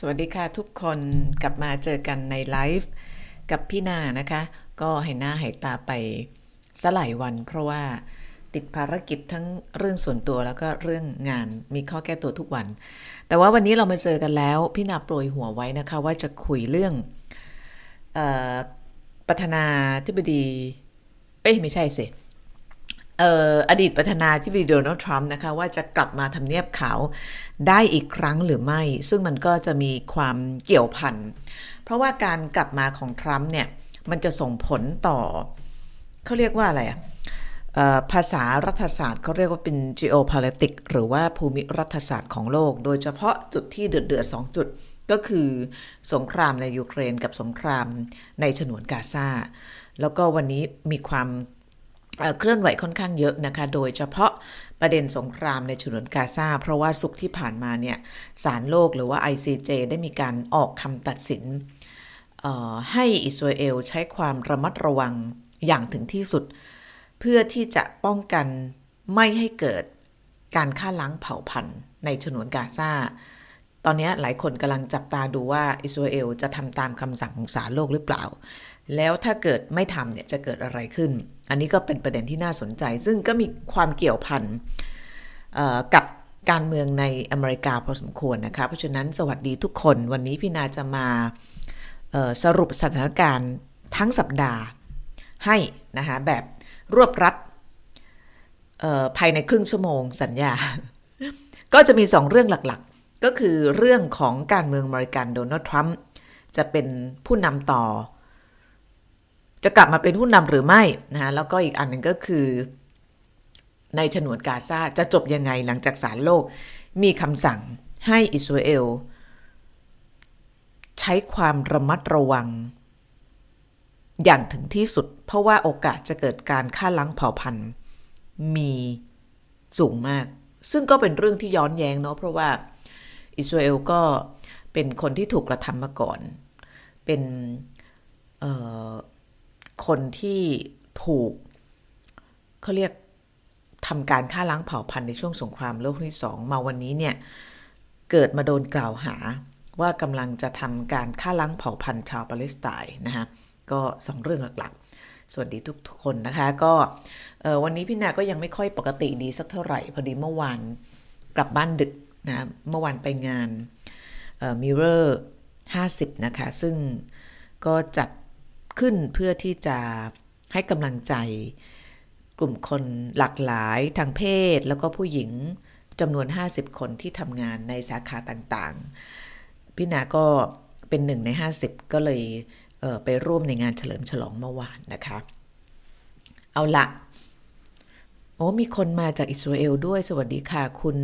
สวัสดีค่ะทุกคนกลับมาเจอกันในไลฟ์กับพี่นานะคะ ก็ให้หน้าให้ตาไปสลายวัน เพราะว่าติดภารกิจทั้งเรื่องส่วนตัวแล้วก็เรื่องงานมีข้อแก้ตัวทุกวัน แต่ว่าวันนี้เรามาเจอกันแล้ว พี่นาโปรยหัวไว้นะคะ ว่าจะคุยเรื่องออประธานาธิบดี เอ้ยไม่ใช่สิ อดีตประธานาธิบดีโดนัลด์ทรัมป์นะคะว่าจะกลับมาทำเนียบขาวได้อีกครั้งหรือไม่ ซึ่งมันก็จะมีความเกี่ยวพัน เพราะว่าการกลับมาของทรัมป์เนี่ย มันจะส่งผลต่อ เขาเรียกว่าอะไรอะภาษารัฐศาสตร์เขาเรียกว่าเป็น geopolitics หรือว่าภูมิรัฐศาสตร์ของโลก โดยเฉพาะจุดที่เดือดเดือดสองจุดก็คือสงครามในยูเครนกับสงครามในฉนวนกาซาแล้วก็วันนี้มีความ เคลื่อนไหวค่อนข้างเยอะนะคะ โดยเฉพาะประเด็นสงครามในฉนวนกาซาเพราะว่าสุขที่ผ่านมาเนี่ยศาลโลกหรือว่า ICJ ได้มีการออกคำตัดสินให้อิสราเอลใช้ความระมัดระวังอย่างถึงที่สุด เพื่อที่จะป้องกันไม่ให้เกิดการฆ่าล้างเผ่าพันธุ์ในฉนวนกาซาตอนนี้หลายคนกำลังจับตาดูว่าอิสราเอลจะทำตามคำสั่งของศาลโลกหรือเปล่า แล้วถ้าเกิดไม่ทำเนี่ยจะเกิดอะไรขึ้น อันนี้ก็เป็นประเด็นที่น่าสนใจ ซึ่งก็มีความเกี่ยวพันกับการเมืองในอเมริกาพอสมควรนะคะ เพราะฉะนั้นสวัสดีทุกคนวันนี้พี่นาจะมาสรุปสถานการณ์ทั้งสัปดาห์ให้นะคะแบบรวบรัดภายในครึ่งชั่วโมงสัญญา ก็จะมีสองเรื่องหลักๆ ก็คือเรื่องของการเมืองอเมริกันโดนัลด์ทรัมป์จะเป็นผู้นำต่อ จะกลับมาเป็นหุ้นนำหรือไม่นะแล้วก็อีกอันหนึ่งก็คือ ในฉนวนกาซาจะจบยังไงหลังจากศาลโลก มีคำสั่งให้อิสราเอล ใช้ความระมัดระวัง อย่างถึงที่สุด เพราะว่าโอกาสจะเกิดการฆ่าล้างเผ่าพันธุ์มีสูงมาก ซึ่งก็เป็นเรื่องที่ย้อนแย้งเนาะเพราะว่าอิสราเอลก็เป็นคนที่ถูกกระทำมาก่อน เป็น คนที่ถูกเขาเรียกทำการฆ่าล้างเผ่าพันธุ์ในช่วงสงครามโลกที่สองมาวันนี้เนี่ยเกิดมาโดนกล่าวหาว่ากำลังจะทำการฆ่าล้างเผ่าพันธุ์ชาวปาเลสไตน์นะคะก็สองเรื่องหลักๆ สวัสดีทุกคนนะคะ ก็วันนี้พี่นาก็ยังไม่ค่อยปกติดีสักเท่าไหร่ พอดีเมื่อวานกลับบ้านดึกนะเมื่อวานไปงานมิเรอร์ห้าสิบนะคะ ซึ่งก็จัด ขึ้นเพื่อที่จะให้กำลังใจ กลุ่มคนหลากหลายทางเพศ แล้วก็ผู้หญิงจำนวน 50 คนที่ทำงานในสาขาต่างๆ พี่นาก็เป็นหนึ่งใน 50 ก็เลยเไปร่วมในงานเฉลิมฉลองเมื่อวานนะคะ เอาละโอ้มีคนมาจากอิสราเอลด้วย สวัสดีค่ะ คุณ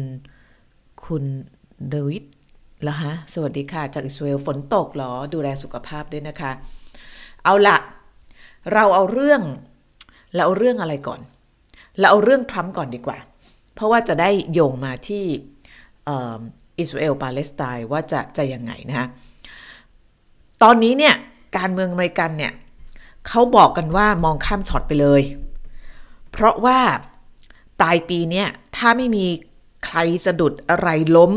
คุณเดวิดเหรอฮะ สวัสดีค่ะ จากอิสราเอลฝนตกหรอ ดูแลสุขภาพด้วยนะคะ เอาละเราเอาเรื่องเราเอาเรื่องอะไรก่อน เราเอาเรื่องทรัมป์ก่อนดีกว่า เพราะว่าจะได้โยงมาที่อิสราเอลปาเลสไตน์ว่าจะจะยังไงนะฮะตอนนี้เนี่ยการเมืองอเมริกันเนี่ยเขาบอกกันว่ามองข้ามช็อตไปเลย เพราะว่าปลายปีเนี่ยถ้าไม่มีใครสะดุดอะไรล้ม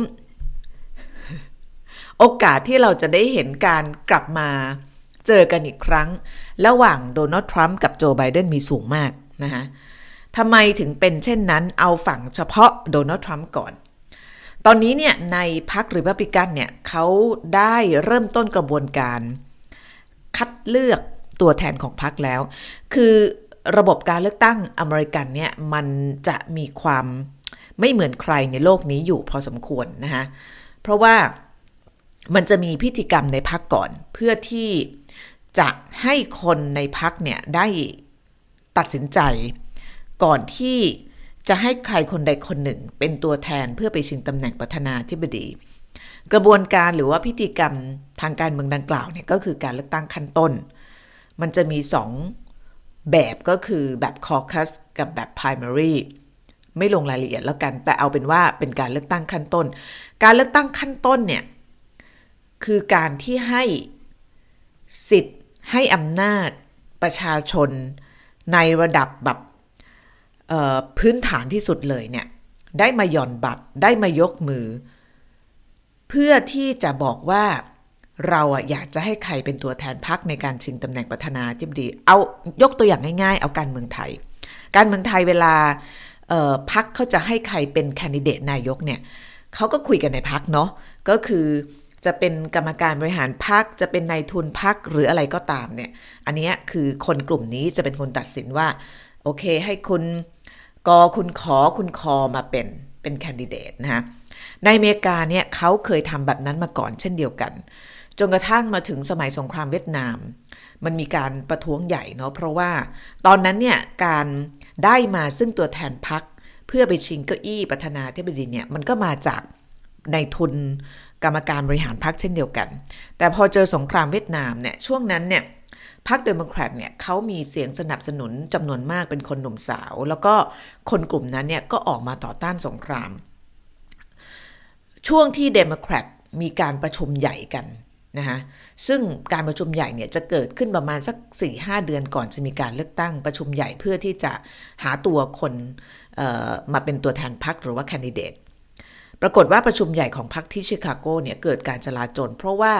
โอกาสที่เราจะได้เห็นการกลับมา เจอกันอีกครั้ง ระหว่างโดนัลด์ทรัมป์กับโจไบเดนมีสูงมากนะคะทำไมถึงเป็นเช่นนั้นเอาฝั่งเฉพาะโดนัลด์ทรัมป์ก่อน ตอนนี้เนี่ยในพรรคริพับลิกันเนี่ยเขาได้เริ่มต้นกระบวนการคัดเลือกตัวแทนของพรรคแล้ว คือระบบการเลือกตั้งอเมริกันเนี่ยมันจะมีความไม่เหมือนใครในโลกนี้อยู่พอสมควรนะคะเพราะว่ามันจะมีพิธีกรรมในพรรคก่อน เพื่อที่ จะให้คนในพักเนี่ยได้ตัดสินใจ ก่อนที่จะให้ใครคนใดคนหนึ่งเป็นตัวแทนเพื่อไปชิงตำแหน่งประธานาธิบดี กระบวนการหรือว่าพิธีกรรมทางการเมืองดังกล่าวเนี่ยก็คือการเลือกตั้งขั้นต้น มันจะมีสองแบบก็คือแบบคอคัสกับแบบ primary ไม่ลงรายละเอียดแล้วกัน แต่เอาเป็นว่าเป็นการเลือกตั้งขั้นต้น การเลือกตั้งขั้นต้นเนี่ยคือการที่ให้สิทธิ์ ให้อำนาจประชาชนในระดับแบบพื้นฐานที่สุดเลยเนี่ย ได้มาหย่อนบัตรได้มายกมือ เพื่อที่จะบอกว่าเราอะอยากจะให้ใครเป็นตัวแทนพักในการชิงตำแหน่งประธานาธิบดี เอายกตัวอย่างง่าย ๆ เอาการเมืองไทย การเมืองไทยเวลาพักเขาจะให้ใครเป็นแคนดิเดตนายกเนี่ยเขาก็คุยกันในพักเนาะก็คือ จะเป็นกรรมการบริหารพักจะเป็นนายทุนพักหรืออะไรก็ตามเนี่ย อันนี้คือคนกลุ่มนี้จะเป็นคนตัดสินว่า โอเค ให้คุณกอคุณขอคุณคอมาเป็นเป็นแคนดิเดตนะฮะในอเมริกาเนี่ยเขาเคยทำแบบนั้นมาก่อนเช่นเดียวกัน จนกระทั่งมาถึงสมัยสงครามเวียดนาม มันมีการประท้วงใหญ่เนาะเพราะว่าตอนนั้นเนี่ยการได้มาซึ่งตัวแทนพักเพื่อไปชิงเก้าอี้ประธานาธิบดีเนี่ยมันก็มาจากนายทุน กรรมการบริหารพรรคเช่นเดียวกัน แต่พอเจอสงครามเวียดนามเนี่ยช่วงนั้นเนี่ยพรรคเดโมแครตเนี่ยเขามีเสียงสนับสนุนจำนวนมากเป็นคนหนุ่มสาว แล้วก็คนกลุ่มนั้นเนี่ยก็ออกมาต่อต้านสงคราม ช่วงที่เดโมแครตมีการประชุมใหญ่กันนะคะซึ่งการประชุมใหญ่เนี่ยจะเกิดขึ้นประมาณสัก 4-5 เดือนก่อนจะมีการเลือกตั้งประชุมใหญ่เพื่อที่จะหาตัวคนมาเป็นตัวแทนพรรคหรือว่าแคนดิเดต ปรากฏว่าประชุมใหญ่ของพรรคที่ชิคาโกเนี่ยเกิดการจลาจลเพราะว่า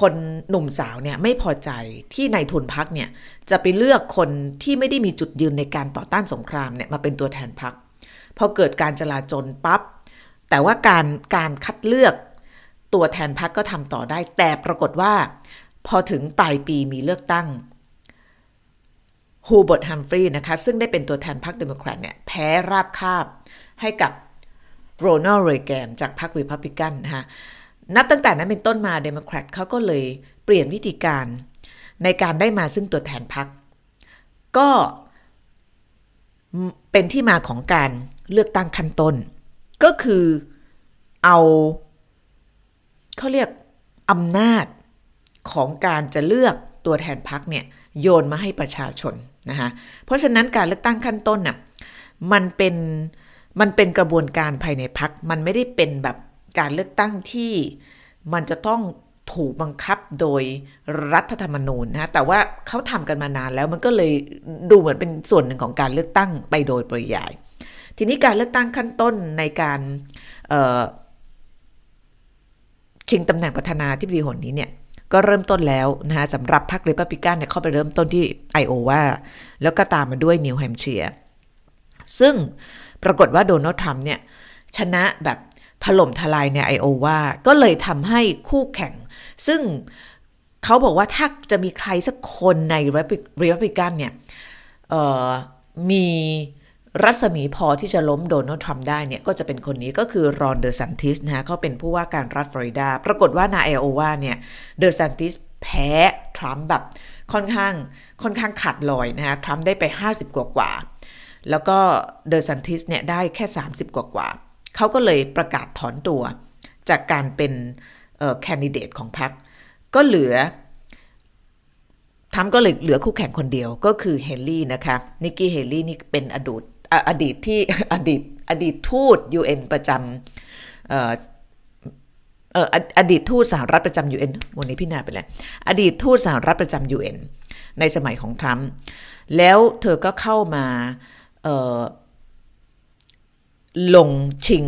คนหนุ่มสาวเนี่ยไม่พอใจที่นายทุนพักเนี่ยจะไปเลือกคนที่ไม่ได้มีจุดยืนในการต่อต้านสงครามเนี่ยมาเป็นตัวแทนพักพอเกิดการจลาจลปับ๊บแต่ว่าการการคัดเลือกตัวแทนพักก็ทำต่อได้ แต่ปรากฏว่า พอถึงปลายปีมีเลือกตั้งฮูเบิร์ตฮัมฟรีย์นะคะซึ่งได้เป็นตัวแทนพรรคเดโมแครตเนี่ยแพ้ราบคาบให้กับ โรนัลด์เรแกนจากพรรครีพับลิกันนะคะนับตั้งแต่นั้นเป็นต้นมาเดโมแครตเขาก็เลยเปลี่ยนวิธีการในการได้มาซึ่งตัวแทนพรรคก็เป็นที่มาของการเลือกตั้งขั้นต้น ก็คือเอาเขาเรียกอำนาจของการจะเลือกตัวแทนพรรคเนี่ยโยนมาให้ประชาชนนะคะเพราะฉะนั้นการเลือกตั้งขั้นต้นน่ะมันเป็น มันเป็นกระบวนการภายในพักมันไม่ได้เป็นแบบการเลือกตั้งที่มันจะต้องถูกบังคับโดยรัฐธรรมนูญนะแต่ว่าเขาทำกันมานานแล้วมันก็เลยดูเหมือนเป็นส่วนหนึ่งของการเลือกตั้งไปโดยปริยาย ทีนี้การเลือกตั้งขั้นต้นในการชิงตำแหน่งประธานาธิบดีหนนี้เนี่ยก็เริ่มต้นแล้วนะคะสำหรับพรรคเรพับลิกันเนี่ยเข้าไปเริ่มต้นที่ไอโอวาแล้วก็ตามมาด้วยนิวแฮมเชียร์ซึ่ง ปรากฏว่าโดนัลด์ทรัมป์เนี่ยชนะแบบถล่มทลายในไอโอวาก็เลยทำให้คู่แข่ง ซึ่งเขาบอกว่าถ้าจะมีใครสักคนในเรพับลิกันเนี่ยมีรัศมีพอที่จะล้มโดนัลด์ทรัมป์ได้เนี่ย ก็จะเป็นคนนี้ก็คือรอนเดอร์ซันติสนะฮะเขาเป็นผู้ว่าการรัฐฟลอริดา ปรากฏว่าณ ไอโอวาเนี่ยเดอร์ซันติสแพ้ทรัมป์แบบค่อนข้างค่อนข้างขาดลอยนะฮะทรัมป์ได้ไป 50 กว่ากว่า แล้วก็เดอร์ซันติสเนี่ยได้แค่ 30 กว่ากว่า เขาก็เลยประกาศถอนตัวจากการเป็นแคนดิเดตของพรรคก็เหลือทำก็เลยเหลือคู่แข่งคนเดียวก็คือเฮนรี่นะคะ นิกกี้เฮนรี่นี่เป็นอดีตอดีตที่อดีตอดีตทูต UN ประจำเอ่อเอออดีตทูตสหรัฐประจำ UN วันนี้พี่นาไปแล้ว อดีตทูตสหรัฐประจำ UN ในสมัยของทรัมป์แล้วเธอก็เข้ามา ลงชิง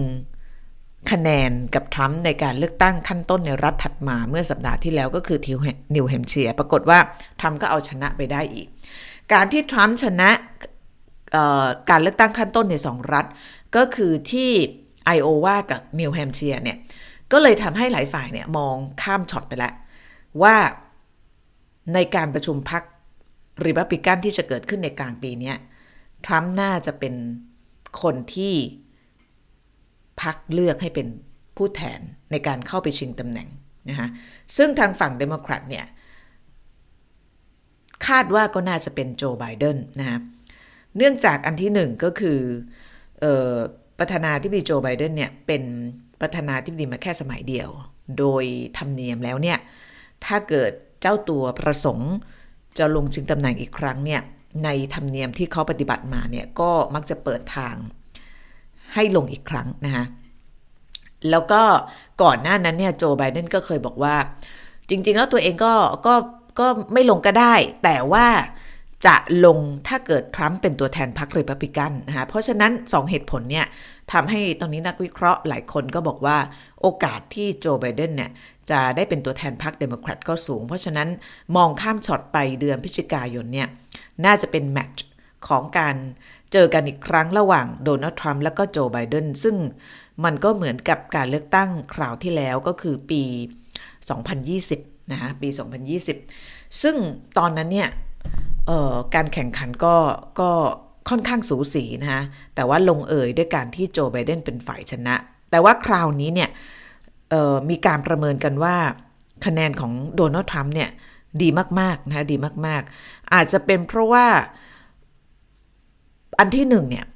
คะแนนกับทรัมป์ในการเลือกตั้งขั้นต้นในรัฐถัดมาเมื่อสัปดาห์ที่แล้วก็คือที่นิวแฮมเชียร์ปรากฏว่าทรัมป์ก็เอาชนะไปได้อีก การที่ทรัมป์ชนะการเลือกตั้งขั้นต้นในสองรัฐ ก็คือที่ไอโอวากับนิวแฮมเชียร์เนี่ย ก็เลยทำให้หลายฝ่ายเนี่ยมองข้ามช็อตไปแล้ว ว่าในการประชุมพรรครีพับลิกันที่จะเกิดขึ้นในกลางปีนี้ ทรัมป์น่าจะเป็นคนที่พักเลือกให้เป็นผู้แทนในการเข้าไปชิงตำแหน่งนะคะซึ่งทางฝั่งเดโมแครตเนี่ย คาดว่าก็น่าจะเป็นโจไบเดนนะคะเนื่องจากอันที่หนึ่งก็คืออประธานาธิบดีโจไบเดนเนี่ยเป็นประธานาธิบดีมาแค่สมัยเดียว โดยธรรมเนียมแล้วเนี่ย ถ้าเกิดเจ้าตัวประสงค์จะลงชิงตำแหน่งอีกครั้งเนี่ย ในธรรมเนียมที่เขาปฏิบัติมาเนี่ยก็มักจะเปิดทางให้ลงอีกครั้งนะคะแล้วก็ก่อนหน้านั้นเนี่ยโจไบเดนก็เคยบอกว่า จริง ๆ แล้วตัวเองก็ก็ก็ไม่ลงก็ได้ แต่ว่าจะลงถ้าเกิดทรัมป์เป็นตัวแทนพรรครีพับลิกันนะคะเพราะฉะนั้น 2 เหตุผลเนี่ยทำให้ตอนนี้นักวิเคราะห์หลายคนก็บอกว่า โอกาสที่โจไบเดนเนี่ยจะได้เป็นตัวแทนพรรคเดโมแครตก็สูง เพราะฉะนั้นมองข้ามช็อตไปเดือนพฤศจิกายนเนี่ยน่าจะเป็นแมตช์ของการเจอกันอีกครั้งระหว่างโดนัลด์ทรัมป์และก็โจไบเดนซึ่งมันก็เหมือนกับการเลือกตั้งคราวที่แล้วก็คือปี 2020 นะคะปี 2020 ซึ่งตอนนั้นเนี่ยการแข่งขันก็ก็ค่อนข้างสูสีนะคะแต่ว่าลงเอยด้วยการที่โจไบเดนเป็นฝ่ายชนะ แต่ว่าคราวนี้เนี่ยมีการประเมินกันว่าคะแนนของโดนัลด์ทรัมป์เนี่ยดีมาก ๆ นะคะดีมาก ๆ อาจจะเป็นเพราะว่าอันที่หนึ่งเนี่ย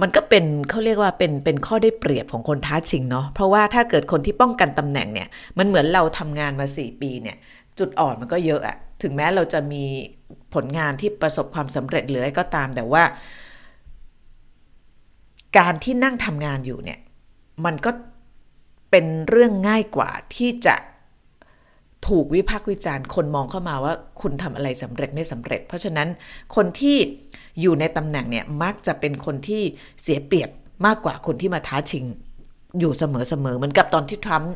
มันก็เป็นเขาเรียกว่าเป็นเป็นข้อได้เปรียบของคนท้าชิงเนาะเพราะว่าถ้าเกิดคนที่ป้องกันตำแหน่งเนี่ย มันเหมือนเราทำงานมา 4 ปีเนี่ย จุดอ่อนมันก็เยอะอะถึงแม้เราจะมีผลงานที่ประสบความสำเร็จหรืออะไรก็ตามแต่ว่า การที่นั่งทำงานอยู่เนี่ย มันก็เป็นเรื่องง่ายกว่าที่จะถูกวิพากษ์วิจารณ์คนมองเข้ามาว่าคุณทำอะไรสำเร็จไม่สำเร็จ เพราะฉะนั้นคนที่อยู่ในตำแหน่งเนี่ยมักจะเป็นคนที่เสียเปรียบมากกว่าคนที่มาท้าชิงอยู่เสมอๆเหมือนกับตอนที่ทรัมป์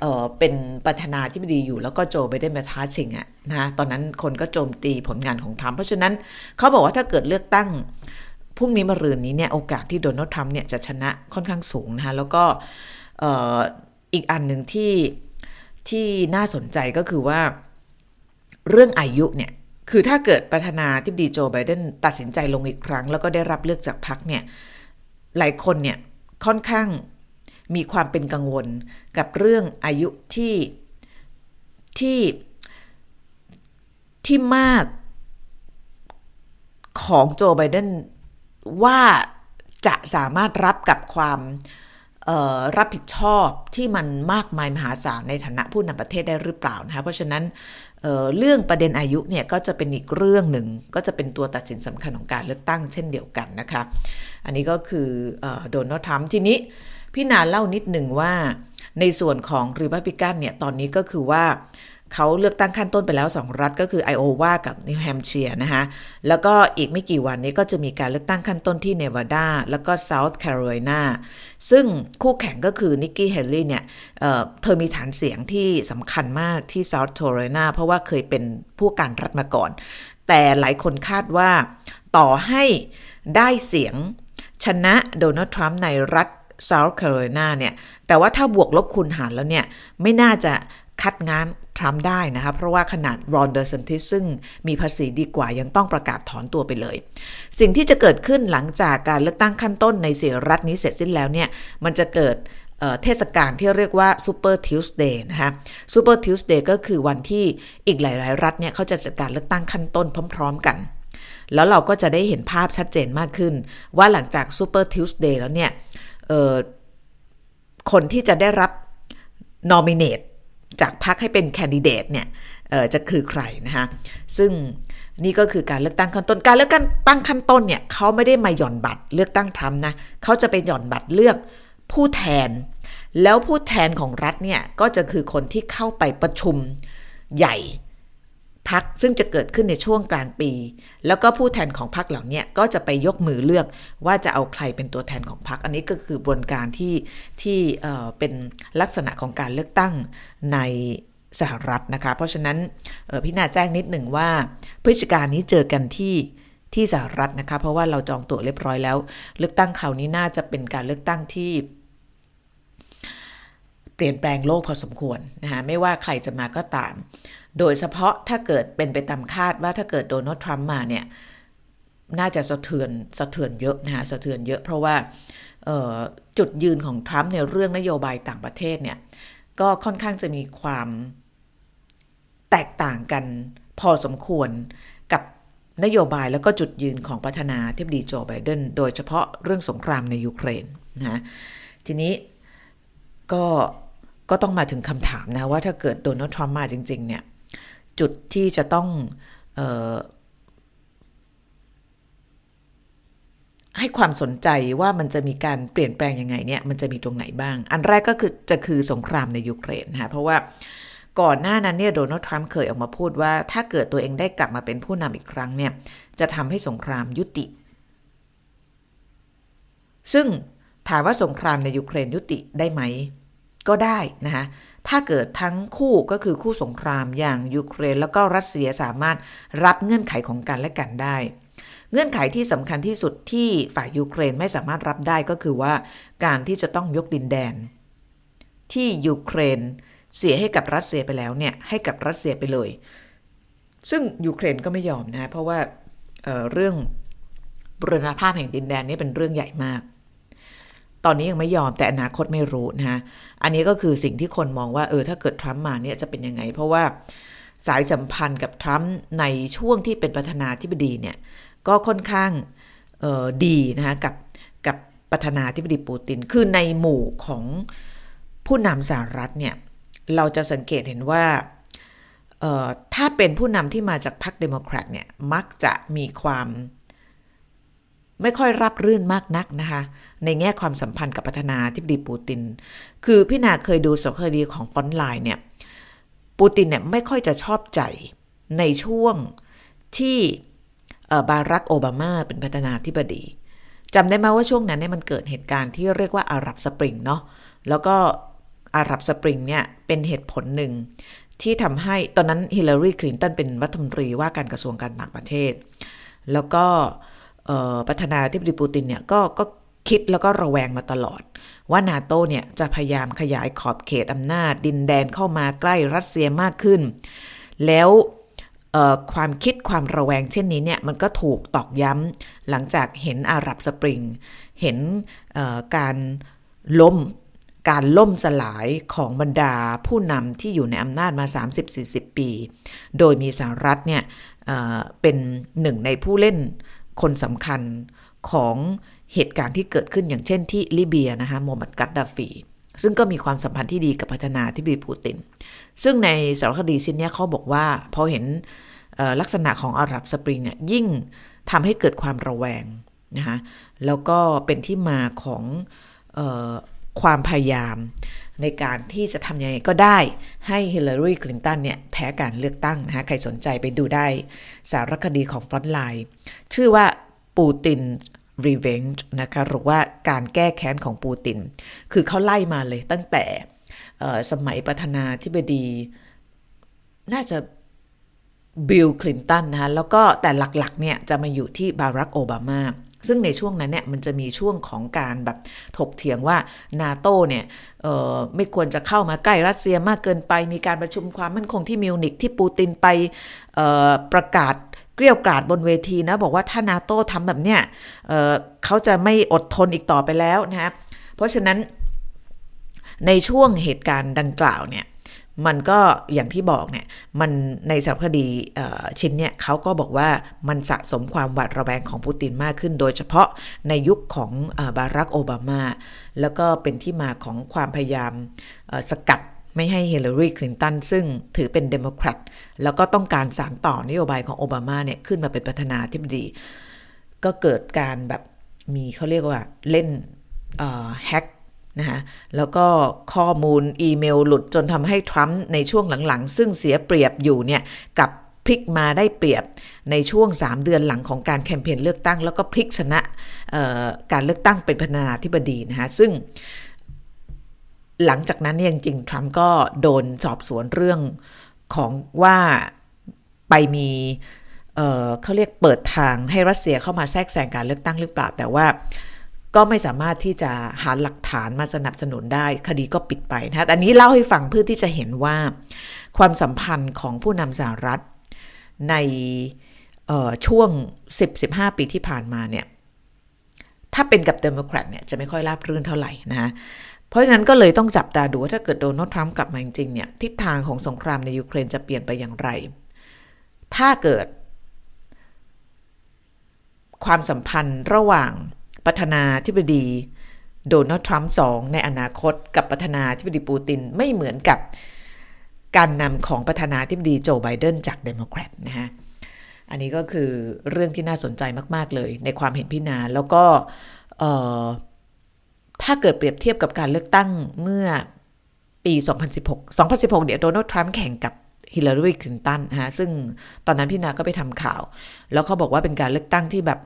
เเป็นประธานาธิบดีอยู่แล้วก็โจไปได้มาท้าชิงอะนะตอนนั้นคนก็โจมตีผลงานของทรัมป์เพราะฉะนั้นเขาบอกว่าถ้าเกิดเลือกตั้ง พรุ่งนี้มรืนนี้เนี่ยโอกาสที่โดนัลด์ทรัมป์เนี่ยจะชนะค่อนข้างสูงนะคะแล้วก็อีกอันหนึ่งที่ที่น่าสนใจก็คือว่าเรื่องอายุเนี่ยคือถ้าเกิดประธานาธิบดีโจไบเดนตัดสินใจลงอีกครั้ง แล้วก็ได้รับเลือกจากพรรคเนี่ยหลายคนเนี่ยค่อนข้างมีความเป็นกังวลกับเรื่องอายุที่ที่ที่มากของโจไบเดน ว่าจะสามารถรับกับความรับผิดชอบที่มันมากมายมหาศาลในฐานะผู้นำประเทศได้หรือเปล่านะคะเพราะฉะนั้นเเรื่องประเด็นอายุเนี่ยก็จะเป็นอีกเรื่องหนึ่งก็จะเป็นตัวตัดสินสำคัญของการเลือกตั้งเช่นเดียวกันนะคะ อันนี้ก็คือโดนัลด์ทรัมป์ทีนี้พี่นาเล่านิดหนึ่งว่าในส่วนของรีพับลิกันเนี่ยตอนนี้ก็คือว่า เขาเลือกตั้งขั้นต้นไปแล้ว 2 รัฐก็คือไอโอวากับนิวแฮมเชียร์นะคะแล้วก็อีกไม่กี่วันนี้ก็จะมีการเลือกตั้งขั้นต้นที่เนวาดาแล้วก็เซาท์แคโรไลนาซึ่งคู่แข่งก็คือนิกกี้เฮลลี่เนี่ยเธอมีฐานเสียงที่สำคัญมากที่เซาท์แคโรไลนาเพราะว่าเคยเป็นผู้ว่าการรัฐมาก่อน แต่หลายคนคาดว่าต่อให้ได้เสียงชนะโดนัลด์ทรัมป์ในรัฐเซาท์แคโรไลนาเนี่ย แต่ว่าถ้าบวกลบคูณหารแล้วเนี่ย ไม่น่าจะคัดง้าง ทรัมป์ได้นะคะเพราะว่าขนาดรอนเดอร์สันติสซึ่งมีภาษีดีกว่ายังต้องประกาศถอนตัวไปเลย สิ่งที่จะเกิดขึ้นหลังจากการเลือกตั้งขั้นต้นในสี่รัฐนี้เสร็จสิ้นแล้วเนี่ยมันจะเกิดเทศกาลที่เรียกว่า Super Tuesday นะคะ Super Tuesday ก็คือวันที่อีกหลาย ๆ รัฐเนี่ยเขาจะจัดการเลือกตั้งขั้นต้นพร้อม ๆ กัน แล้วเราก็จะได้เห็นภาพชัดเจนมากขึ้น ว่าหลังจาก Super Tuesday แล้วเนี่ยคนที่จะได้รับ nominate จากพรรคให้เป็นแคนดิเดตเนี่ยจะคือใครนะคะซึ่งนี่ก็คือการเลือกตั้งขั้นต้น การเลือกตั้งขั้นต้นเนี่ยเขาไม่ได้มาหย่อนบัตรเลือกตั้งทรัมป์นะเขาจะไปหย่อนบัตรเลือกผู้แทน แล้วผู้แทนของรัฐเนี่ยก็จะคือคนที่เข้าไปประชุมใหญ่ พักซึ่งจะเกิดขึ้นในช่วงกลางปี แล้วก็ผู้แทนของพักเหล่านี้ก็จะไปยกมือเลือกว่าจะเอาใครเป็นตัวแทนของพักอันนี้ก็คือบนการที่ที่เเป็นลักษณะของการเลือกตั้งในสหรัฐนะคะ เพราะฉะนั้นพี่นาแจ้งนิดหนึ่งว่าพฤศจิการนี้เจอกันที่ที่สหรัฐนะคะ เพราะว่าเราจองตั๋วเรียบร้อยแล้ว เลือกตั้งคราวนี้น่าจะเป็นการเลือกตั้งที่เปลี่ยนแปลงโลกพอสมควรนะคะไม่ว่าใครจะมาก็ตาม โดยเฉพาะถ้าเกิดเป็นไปตามคาดว่าถ้าเกิดโดนัลด์ทรัมป์มาเนี่ยน่าจะสะเทือนสะเทือนเยอะนะฮะสะเทือนเยอะเพราะว่าจุดยืนของทรัมป์ในเรื่องนโยบายต่างประเทศเนี่ยก็ค่อนข้างจะมีความแตกต่างกันพอสมควรกับนโยบายแล้วก็จุดยืนของประธานาธิบดีโจไบเดนโดยเฉพาะเรื่องสงครามในยูเครนนะทีนี้ก็ก็ต้องมาถึงคำถามนะว่าถ้าเกิดโดนัลด์ทรัมป์มาจริง ๆ เนี่ย จุดที่จะต้องออให้ความสนใจว่ามันจะมีการเปลี่ยนแปลงยังไงเนี่ยมันจะมีตรงไหนบ้าง อันแรกก็คือจะคือสงครามในยูเครนนะคะเพราะว่าก่อนหน้านั้นเนี่ยโดนัลด์ทรัมป์เคยออกมาพูดว่า ถ้าเกิดตัวเองได้กลับมาเป็นผู้นำอีกครั้งเนี่ยจะทำให้สงครามยุติ ซึ่งถามว่าสงครามในยูเครนยุติได้ไหม ก็ได้นะคะ ถ้าเกิดทั้งคู่ก็คือคู่สงครามอย่างยูเครน แล้วก็รัสเซียสามารถรับเงื่อนไขของกันและกันได้ เงื่อนไขที่สำคัญที่สุดที่ฝ่ายยูเครนไม่สามารถรับได้ก็คือว่า การที่จะต้องยกดินแดน ที่ยูเครนเสียให้กับรัสเซียไปแล้วเนี่ยให้กับรัสเซียไปเลย ซึ่งยูเครนก็ไม่ยอมนะเพราะว่าเเรื่องบรณภาพแห่งดินแดนนี่เป็นเรื่องใหญ่มาก ตอนนี้ยังไม่ยอมแต่อนาคตไม่รู้นะฮะอันนี้ก็คือสิ่งที่คนมองว่าเออถ้าเกิดทรัมป์มาเนี่ยจะเป็นยังไง เพราะว่าสายสัมพันธ์กับทรัมป์ในช่วงที่เป็นประธานาธิบดีเนี่ยก็ค่อนข้างออดีนะคะกับกับประธานาธิบดีปูติน คือในหมู่ของผู้นำสหรัฐเนี่ยเราจะสังเกตเห็นว่าถ้าเป็นผู้นำที่มาจากพรรคเดโมแครตเนี่ยมักจะมีความไม่ค่อยรับรื่นมากนักนะคะ ในแง่ความสัมพันธ์กับประธานาธิบดีปูติน คือพี่นาเคยดูสารคดีของฟอนไลน์เนี่ย ปูตินเนี่ยไม่ค่อยจะชอบใจในช่วงที่บารักโอบามาเป็นประธานาธิบดีจำได้ไหมว่าช่วงนั้นเนี่ยมันเกิดเหตุการณ์ที่เรียกว่าอารับสปริงเนาะ แล้วก็อารับสปริงเนี่ยเป็นเหตุผลหนึ่งที่ทำให้ตอนนั้นฮิลลารีคลินตันเป็นรัฐมนตรีว่าการกระทรวงการต่างประเทศ แล้วก็ประธานาธิบดีปูตินเนี่ยก็ก็ คิดแล้วก็ระแวงมาตลอด ว่านาโตเนี่ยจะพยายามขยายขอบเขตอำนาจดินแดนเข้ามาใกล้รัสเซียมากขึ้น แล้วความคิดความระแวงเช่นนี้เนี่ยมันก็ถูกตอกย้ำหลังจากเห็นอาหรับสปริง เห็นการล้มการล่มสลายของบรรดาผู้นำที่อยู่ในอำนาจมา 30-40 ปี โดยมีสหรัฐเนี่ยเป็นหนึ่งในผู้เล่นคนสำคัญของ เหตุการณ์ที่เกิดขึ้นอย่างเช่นที่ลิเบียนะคะโมมัดกัดดาฟี ซึ่งก็มีความสัมพันธ์ที่ดีกับพัฒนาที่บีปูติน ซึ่งในสารคดีชิ้นนี้เขาบอกว่าพอเห็นลักษณะของอารับสปริงเนี่ยยิ่งทำให้เกิดความระแวงนะคะแล้วก็เป็นที่มาของออความพยายาม ในการที่จะทำยังไงก็ได้ให้ฮิลลารีคลินตันเนี่ยแพ้การเลือกตั้งนะคะใครสนใจไปดูได้สารคดีของฟรอนไลน์ชื่อว่าปูติน Revenge นะคะหรือว่าการแก้แค้นของปูติน คือเขาไล่มาเลยตั้งแต่สมัยประธานาธิบดี น่าจะบิลคลินตันนะคะแล้วก็แต่หลักๆเนี่ยจะมาอยู่ที่บารักโอบามา ซึ่งในช่วงนั้นเนี่ยมันจะมีช่วงของการแบบถกเถียงว่านาโตเนี่ยไม่ควรจะเข้ามาใกล้รัสเซียมากเกินไป มีการประชุมความมั่นคงที่มิวนิกที่ปูตินไปประกาศ เกลียวกราดบนเวทีนะ บอกว่าถ้านาโต้ทำแบบเนี้ยเเขาจะไม่อดทนอีกต่อไปแล้วนะฮะเพราะฉะนั้นในช่วงเหตุการณ์ดังกล่าวเนี่ยมันก็อย่างที่บอกเนี่ยมันในสารคดีชิ้นเนี่ยเขาก็บอกว่ามันสะสมความหวาดระแวงของปูตินมากขึ้น โดยเฉพาะในยุคของบารักโอบามา แล้วก็เป็นที่มาของความพยายามสกัด ไม่ให้ฮิลลารีคลินตันซึ่งถือเป็นเดโมแครตแล้วก็ต้องการสานต่อนโยบายของโอบามาเนี่ยขึ้นมาเป็นประธานาธิบดี ก็เกิดการแบบมีเขาเรียกว่าเล่นแฮกนะคะแล้วก็ข้อมูลอีเมลหลุดจนทำให้ทรัมป์ในช่วงหลังๆ ซึ่งเสียเปรียบอยู่เนี่ยกลับพลิกมาได้เปรียบในช่วง 3 เดือนหลังของการแคมเปญเลือกตั้ง แล้วก็พลิกชนะการเลือกตั้งเป็นประธานาธิบดีนะคะซึ่ง หลังจากนั้นเนี่ยจริงๆทรัมป์ก็โดนสอบสวนเรื่องของว่าไปมีเเขาเรียกเปิดทางให้รัสเซียเข้ามาแทรกแซงการเลือกตั้งหรือเปล่า แต่ว่าก็ไม่สามารถที่จะหาหลักฐานมาสนับสนุนได้ คดีก็ปิดไปนะแต่นี้เล่าให้ฟังเพื่อที่จะเห็นว่าความสัมพันธ์ของผู้นำสหรัฐในช่วง 10-15 ปีที่ผ่านมาเนี่ย ถ้าเป็นกับเดโมแครตเนี่ยจะไม่ค่อยราบรื่นเท่าไหร่นะ เพราะฉะนั้นก็เลยต้องจับตาดูว่าถ้าเกิดโดนัลด์ทรัมป์กลับมาจริงๆเนี่ยทิศทางของสงครามในยูเครนจะเปลี่ยนไปอย่างไร ถ้าเกิด ความสัมพันธ์ระหว่างประธานาธิบดีโดนัลด์ทรัมป์สองในอนาคตกับประธานาธิบดีปูตินไม่เหมือนกับการนำของประธานาธิบดีโจไบเดนจากเดโมแครตนะฮะ อันนี้ก็คือเรื่องที่น่าสนใจมาก ๆ เลยในความเห็นพินา แล้วก็ ถ้าเกิดเปรียบเทียบกับการเลือกตั้งเมื่อปี 2016 2016 เดี๋ยวโดนัลด์ทรัมป์แข่งกับฮิลลารีคลินตันฮะซึ่งตอนนั้นพี่นาก็ไปทำข่าว แล้วเขาบอกว่าเป็นการเลือกตั้งที่แบบ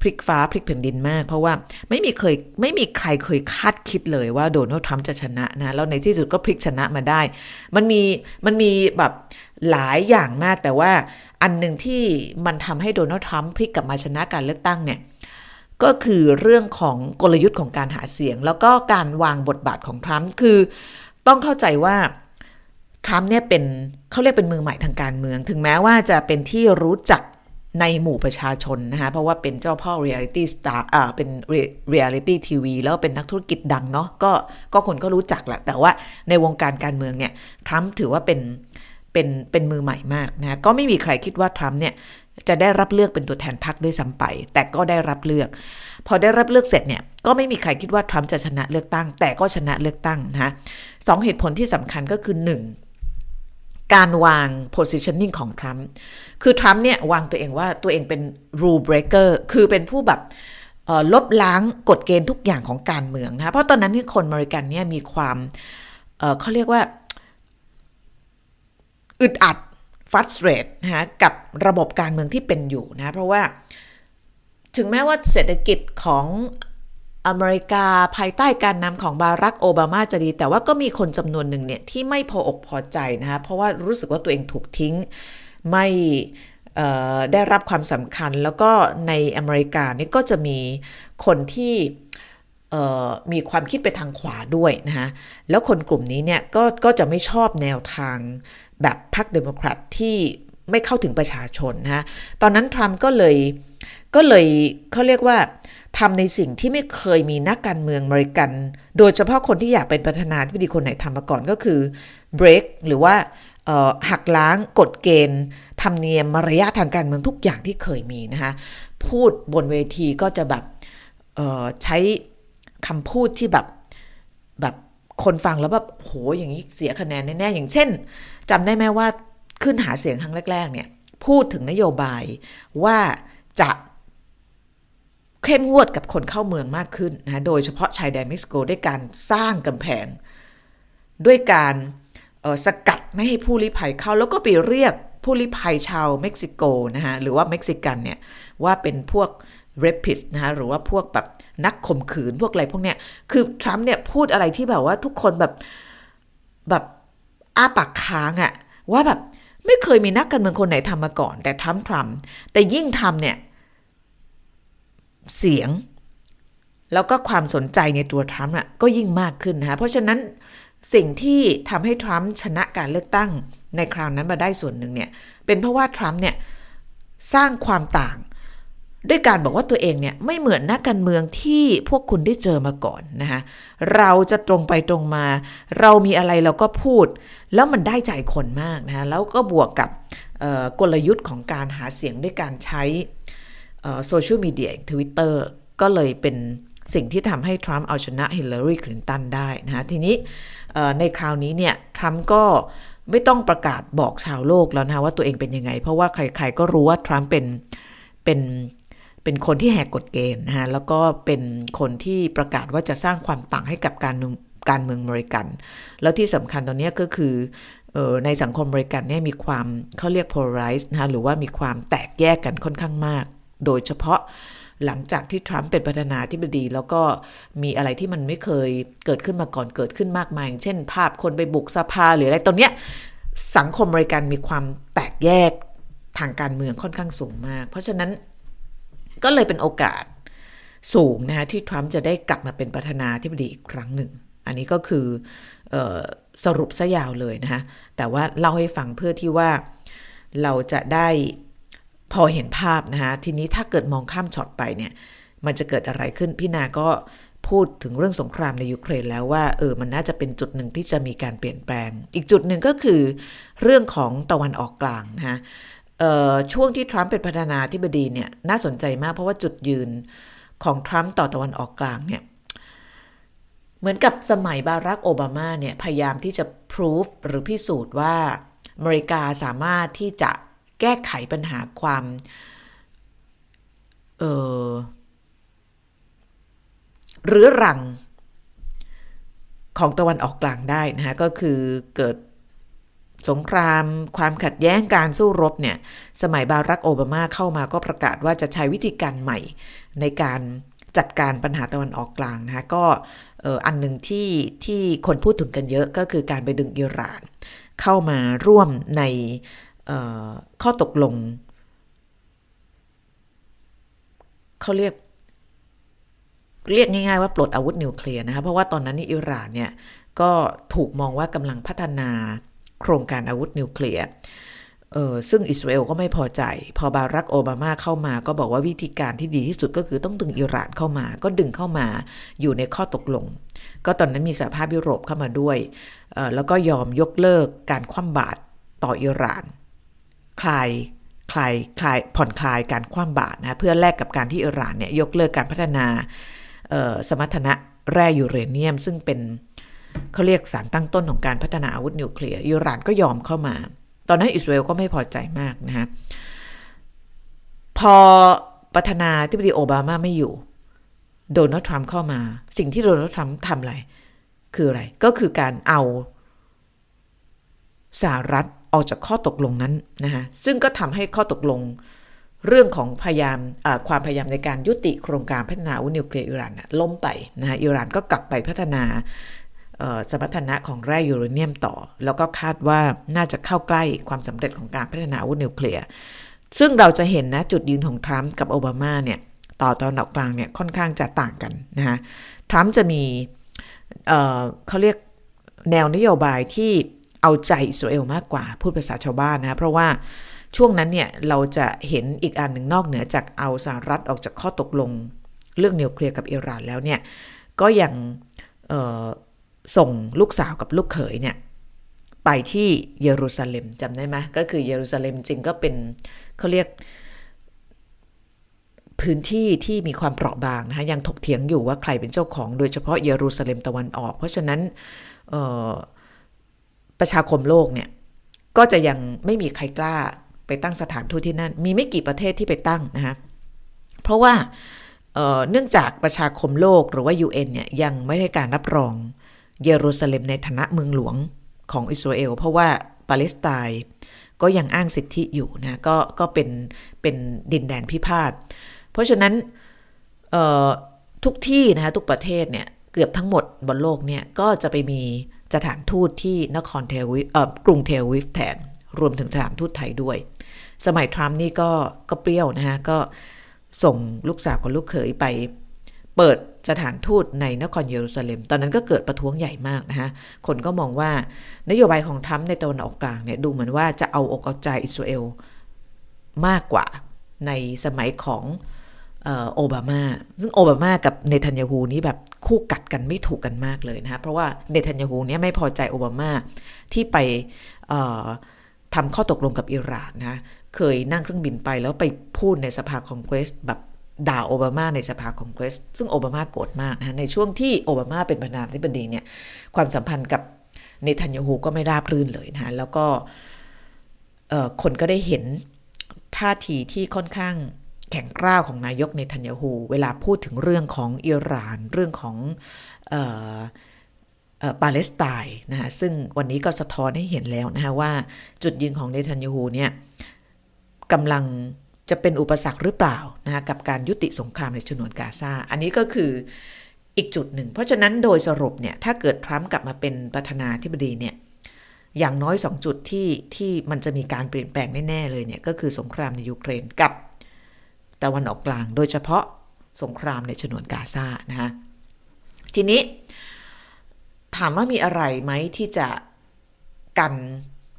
พลิกฟ้าพลิกแผ่นดินมาก เพราะว่าไม่มีเคยไม่มีใครเคยคาดคิดเลยว่าโดนัลด์ทรัมป์จะชนะนะ แล้วในที่สุดก็พลิกชนะมาได้ มันมีมันมีแบบหลายอย่างมากแต่ว่าอันหนึ่งที่มันทำให้โดนัลด์ทรัมป์พลิกกลับมาชนะการเลือกตั้งเนี่ย ก็คือเรื่องของกลยุทธ์ของการหาเสียง แล้วก็การวางบทบาทของทรัมป์คือต้องเข้าใจว่าทรัมป์เนี่ยเป็นเขาเรียกเป็นมือใหม่ทางการเมือง ถึงแม้ว่าจะเป็นที่รู้จักในหมู่ประชาชนนะคะเพราะว่าเป็นเจ้าพ่อ reality star อ่าเป็น reality TV แล้วเป็นนักธุรกิจดังเนาะก็ก็คนก็รู้จักแหละแต่ว่าในวงการการเมืองเนี่ยทรัมป์ถือว่าเป็นเป็นเป็นมือใหม่มากนะก็ไม่มีใครคิดว่าทรัมป์เนี่ย จะได้รับเลือกเป็นตัวแทนพรรคด้วยซ้ำไป แต่ก็ได้รับเลือก พอได้รับเลือกเสร็จเนี่ย ก็ไม่มีใครคิดว่าทรัมป์จะชนะเลือกตั้ง แต่ก็ชนะเลือกตั้งนะสองเหตุผลที่สำคัญก็คือ 1. การวาง positioning ของทรัมป์ คือทรัมป์เนี่ยวางตัวเองว่าตัวเองเป็น rule breaker คือเป็นผู้แบบลบล้างกฎเกณฑ์ทุกอย่างของการเมืองนะ เพราะตอนนั้นนี่คนอเมริกันเนี่ยมีความเเขาเรียกว่าอึดอัด ฟัสเรตนะะกับระบบการเมืองที่เป็นอยู่นะ เพราะว่าถึงแม้ว่าเศรษฐกิจของอเมริกาภายใต้การนำของบารักโอบามาจะดี แต่ว่าก็มีคนจำนวนหนึ่งเนี่ยที่ไม่พออกพอใจนะคะเพราะว่ารู้สึกว่าตัวเองถูกทิ้งไม่ได้รับความสำคัญแล้วก็ในอเมริกานี่ก็จะมีคนที่มีความคิดไปทางขวาด้วยนะคะแล้วคนกลุ่มนี้เนี่ยก็ก็จะไม่ชอบแนวทาง แบบพรรคเดโมแครตที่ไม่เข้าถึงประชาชนนะตอนนั้นทรัมป์ก็เลยก็เลยเขาเรียกว่าทำในสิ่งที่ไม่เคยมีนักการเมืองอเมริกัน โดยเฉพาะคนที่อยากเป็นประธานาธิบดีคนไหนทำมาก่อนก็คือ break หรือว่าหักล้างกฎเกณฑ์ธรรมเนียมมารยาททางการเมืองทุกอย่างที่เคยมีนะคะพูดบนเวทีก็จะแบบใช้คำพูดที่แบบแบบ คนฟังแล้วแบบโหอย่างนี้เสียคะแนนแน่ๆอย่างเช่นจำได้ไหมว่าขึ้นหาเสียงครั้งแรก ๆ เนี่ย พูดถึงนโยบายว่าจะเข้มงวดกับคนเข้าเมืองมากขึ้นนะโดยเฉพาะชายแดนเม็กซิโกด้วยการสร้างกำแพง ด้วยการสกัดไม่ให้ผู้ลี้ภัยเข้า แล้วก็ไปเรียกผู้ลี้ภัยชาวเม็กซิโกนะฮะหรือว่าเม็กซิกันเนี่ยว่าเป็นพวก เรปิสนะฮะหรือว่าพวกแบบนักข่มขืนพวกอะไรพวกเนี้ยคือทรัมป์เนี่ยพูดอะไรที่แบบว่าทุกคนแบบแบบอ้าปากค้างอะว่าแบบไม่เคยมีนักการเมืองคนไหนทำมาก่อน แต่ทรัมป์ทรัมป์แต่ยิ่งทำเนี่ย เสียง แล้วก็ความสนใจในตัวทรัมป์อะก็ยิ่งมากขึ้นนะคะเพราะฉะนั้นสิ่งที่ทำให้ทรัมป์ชนะการเลือกตั้งในคราวนั้นมาได้ส่วนหนึ่งเนี่ย เป็นเพราะว่าทรัมป์เนี่ย สร้างความต่าง ด้วยการบอกว่าตัวเองเนี่ยไม่เหมือนนักการเมืองที่พวกคุณได้เจอมาก่อนนะคะเราจะตรงไปตรงมา เรามีอะไรเราก็พูด แล้วมันได้ใจคนมากนะคะแล้วก็บวกกับกลยุทธ์ของการหาเสียงด้วยการใช้โซเชียลมีเดียทวิตเตอร์ก็เลยเป็นสิ่งที่ทำให้ทรัมป์เอาชนะฮิลลารีคลินตันได้นะคะทีนี้ในคราวนี้เนี่ยทรัมป์ก็ไม่ต้องประกาศบอกชาวโลกแล้วนะว่าตัวเองเป็นยังไง เพราะว่าใครๆก็รู้ว่าทรัมป์เป็นเป็น เป็นคนที่แหกกฎเกณฑ์นะฮะแล้วก็เป็นคนที่ประกาศว่าจะสร้างความต่างให้กับการการเมืองบริกัน แล้วที่สำคัญตอนนี้ก็คือในสังคมบริกันเนี่ยมีความเขาเรียก polarize นะหรือว่ามีความแตกแยกกันค่อนข้างมาก โดยเฉพาะหลังจากที่ทรัมป์เป็นประธานาธิบดี แล้วก็มีอะไรที่มันไม่เคยเกิดขึ้นมาก่อนเกิดขึ้นมากมาย เช่น ภาพคนไปบุกสภาหรืออะไรตรงเนี้ยสังคมบริกันมีความแตกแยกทางการเมืองค่อนข้างสูงมาก เพราะฉะนั้น ก็เลยเป็นโอกาสสูงนะคะที่ทรัมป์จะได้กลับมาเป็นประธานาธิบดีอีกครั้งหนึ่ง อันนี้ก็คือออสรุปซะยาวเลยนะคะแต่ว่าเล่าให้ฟังเพื่อที่ว่าเราจะได้พอเห็นภาพนะคะทีนี้ถ้าเกิดมองข้ามช็อตไปเนี่ย มันจะเกิดอะไรขึ้น พี่นาก็พูดถึงเรื่องสงครามในยูเครนแล้วว่าเออมันน่าจะเป็นจุดหนึ่งที่จะมีการเปลี่ยนแปลง อีกจุดหนึ่งก็คือเรื่องของตะวันออกกลางนะคะ ช่วงที่ทรัมป์เป็นประธานาธิบดีเนี่ยน่าสนใจมากเพราะว่าจุดยืนของทรัมป์ต่อตะวันออกกลางเนี่ยเหมือนกับสมัยบารักโอบามาเนี่ยพยายามที่จะพิสูจหรือพิสูจน์ว่าอเมริกาสามารถที่จะแก้ไขปัญหาความเออเรื้อรังของตะวันออกกลางได้นะคะก็คือเกิด สงครามความขัดแย้งการสู้รบเนี่ย สมัยบารักโอบามาเข้ามาก็ประกาศว่าจะใช้วิธีการใหม่ในการจัดการปัญหาตะวันออกกลางนะคะก็อันหนึ่งที่ที่คนพูดถึงกันเยอะก็คือการไปดึงอิหร่าน เข้ามาร่วมในข้อตกลง เขาเรียก เรียกง่ายๆว่าปลดอาวุธนิวเคลียร์นะคะเพราะว่าตอนนั้นนี่อิหร่านเนี่ยก็ถูกมองว่ากำลังพัฒนา โครงการอาวุธนิวเคลียร์เออซึ่งอิสราเอลก็ไม่พอใจ พอบารักโอบามาเข้ามาก็บอกว่าวิธีการที่ดีที่สุดก็คือต้องดึงอิหร่านเข้ามา ก็ดึงเข้ามาอยู่ในข้อตกลง ก็ตอนนั้นมีสหภาพยุโรปเข้ามาด้วย แล้วก็ยอมยกเลิกการคว่ำบาตรต่ออิหร่าน คลายคลายคลายผ่อนคลายการคว่ำบาตรนะเพื่อแลกกับการที่อิหร่านเนี่ยยกเลิกการพัฒนาสมรรถนะแร่ยูเรเนียม ซึ่งเป็น เขาเรียกสารตั้งต้นของการพัฒนาอาวุธนิวเคลียร์อิหร่านก็ยอมเข้ามา ตอนนั้นอิสราเอลก็ไม่พอใจมากนะฮะพอประธานาธิบดีโอบามาไม่อยู่โดนัลด์ทรัมป์เข้ามา สิ่งที่โดนัลด์ทรัมป์ทำอะไร คืออะไร ก็คือการเอาสหรัฐออกจากข้อตกลงนั้นนะคะซึ่งก็ทำให้ข้อตกลงเรื่องของพยายามความพยายามในการยุติโครงการพัฒนาอาวุธนิวเคลียร์อิหร่านล้มไปนะคะอิหร่านก็กลับไปพัฒนา สมรรถนะของแร่ยูเรเนียมต่อ แล้วก็คาดว่าน่าจะเข้าใกล้ความสำเร็จของการพัฒนาอาวุธนิวเคลียร์ ซึ่งเราจะเห็นนะจุดยืนของทรัมป์กับโอบามาเนี่ยต่อตอนออกกลางเนี่ยค่อนข้างจะต่างกันนะคะทรัมป์จะมีเเขาเรียกแนวนโยบายที่เอาใจอิสราเอลมากกว่า พูดภาษาชาวบ้านนะ เพราะว่าช่วงนั้นเนี่ยเราจะเห็นอีกอันหนึ่งนอกเหนือจากเอาสหรัฐออกจากข้อตกลง เรื่องนิวเคลียร์กับอิหร่านแล้วเนี่ยก็ยัง ส่งลูกสาวกับลูกเขยเนี่ยไปที่เยรูซาเล็มจำได้ไหมก็คือเยรูซาเล็มจริงก็เป็นเขาเรียกพื้นที่ที่มีความเปราะบางนะคะยังถกเถียงอยู่ว่าใครเป็นเจ้าของ โดยเฉพาะเยรูซาเล็มตะวันออก เพราะฉะนั้นประชาคมโลกเนี่ยก็จะยังไม่มีใครกล้าไปตั้งสถานทูตที่นั่น มีไม่กี่ประเทศที่ไปตั้งนะคะเพราะว่าเเนื่องจากประชาคมโลกหรือว่า UN เนี่ยยังไม่ได้การรับรอง เยรูซาเล็มในฐานะเมืองหลวงของอิสราเอล เพราะว่าปาเลสไตน์ก็ยังอ้างสิทธิอยู่นะก็ก็เป็นเป็นดินแดนพิพาท เพราะฉะนั้นทุกที่นะคะทุกประเทศเนี่ยเกือบทั้งหมดบนโลกเนี่ยก็จะไปมีสถานทูตที่นครเทลวิฟกรุงเทลวิฟแทน รวมถึงสถานทูตไทยด้วย สมัยทรัมป์นี่ก็ก็เปรี้ยวนะฮะก็ส่งลูกสาวกับลูกเขยไป เปิด สถานทูตในนครเยรูซาเล็ม ตอนนั้นก็เกิดประท้วงใหญ่มากนะคะคนก็มองว่านโยบายของทรัมป์ในตะวันออกกลางเนี่ยดูเหมือนว่าจะเอาอกเอาใจอิสราเอลมากกว่าในสมัยของโอบามา ซึ่งโอบามากับเนทันยาฮูนี้แบบคู่กัดกันไม่ถูกกันมากเลยนะคะเพราะว่าเนทันยาฮูเนี่ยไม่พอใจโอบามาที่ไปทำข้อตกลงกับอิหร่านนะ เคยนั่งเครื่องบินไปแล้วไปพูดในสภาคองเกรสแบบ ด่าโอบามาในสภาคองเกรส ซึ่งโอบามาโกรธมากนะในช่วงที่โอบามาเป็นประธานาธิบดีเนี่ยความสัมพันธ์กับเนทันยาฮูก็ไม่ราบรื่นเลยนะแล้วก็คนก็ได้เห็นท่าทีที่ค่อนข้างแข็งกร้าวของนายกเนทันยาฮูเวลาพูดถึงเรื่องของอิหร่าน เรื่องของปาเลสไตน์นะคะซึ่งวันนี้ก็สะท้อนให้เห็นแล้วนะคะว่าจุดยืนของเนทันยาฮูเนี่ยกำลัง จะเป็นอุปสรรคหรือเปล่านะคะกับการยุติสงครามในชนวนกาซา อันนี้ก็คืออีกจุดหนึ่ง เพราะฉะนั้นโดยสรุปเนี่ยถ้าเกิดทรัมป์กลับมาเป็นประธานาธิบดีเนี่ยอย่างน้อยสองจุดที่ที่มันจะมีการเปลี่ยนแปลงแน่ๆเลยเนี่ยก็คือสงครามในยูเครนกับตะวันออกกลาง โดยเฉพาะสงครามในชนวนกาซานะคะทีนี้ถามว่ามีอะไรไหมที่จะกัน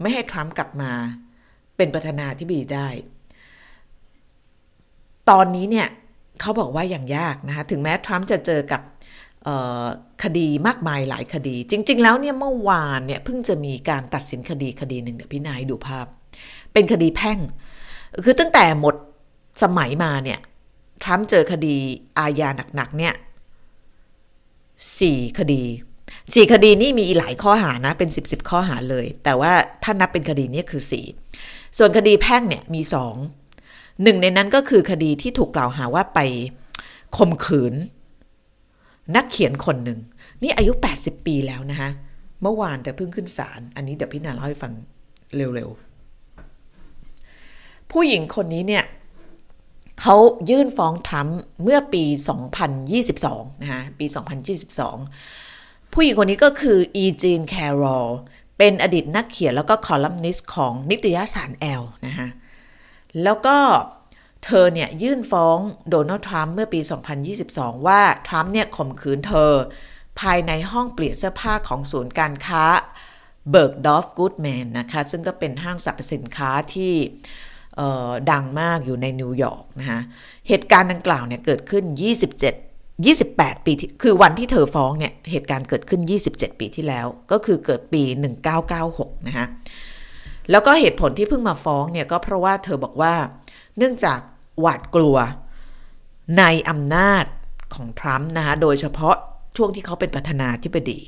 ไม่ให้ทรัมป์กลับมาเป็นประธานาธิบดีได้ ตอนนี้เนี่ยเขาบอกว่าอย่างยากนะคะถึงแม้ทรัมป์จะเจอกับคดีมากมายหลายคดี จริง ๆ แล้วเนี่ยเมื่อวานเนี่ยเพิ่งจะมีการตัดสินคดีคดีหนึ่งเดี๋ยวพี่นายดูภาพ เป็นคดีแพ่ง คือตั้งแต่หมดสมัยมาเนี่ยทรัมป์เจอคดีอาญาหนักๆเนี่ยสี่คดีสี่คดีนี่มีหลายข้อหานะเป็นสิบสิบข้อหาเลย แต่ว่าถ้านับเป็นคดีนี้คือสี่ส่วนคดีแพ่งเนี่ยมีสอง หนึ่งในนั้นก็คือคดีที่ถูกกล่าวหาว่าไปข่มขืน นักเขียนคนหนึ่ง นี่อายุ 80 ปีแล้วนะคะเมื่อวานแต่เพิ่งขึ้นศาลอันนี้เดี๋ยวพี่นาเล่าให้ฟังเร็วๆ ผู้หญิงคนนี้เนี่ยเขายื่นฟ้องทรัมป์เมื่อปี 2022 นะคะปี 2022 ผู้หญิงคนนี้ก็คืออีจีนแคร์รอลเป็นอดีตนักเขียนแล้วก็คอลัมนิสต์ของนิตยสารแอลนะคะ แล้วก็เธอเนี่ยยื่นฟ้องโดนัลด์ทรัมป์เมื่อปี 2022 ว่าทรัมป์เนี่ยข่มขืนเธอ ภายในห้องเปลี่ยนเสื้อผ้าของศูนย์การค้าเบิร์กดอร์ฟกูดแมนนะคะ ซึ่งก็เป็นห้างสรรพสินค้าที่ดังมากอยู่ในนิวยอร์กนะคะเหตุการณ์ดังกล่าวเนี่ยเกิดขึ้น 27 28 ปีคือวันที่เธอฟ้องเนี่ยเหตุการณ์เกิดขึ้น 27 ปีที่แล้ว ก็คือเกิดปี 1996 นะคะ แล้วก็เหตุผลที่เพิ่งมาฟ้องเนี่ยก็เพราะว่าเธอบอกว่า เนื่องจากหวาดกลัวในอำนาจของทรัมป์นะคะโดยเฉพาะช่วงที่เขาเป็นประธานาธิบดี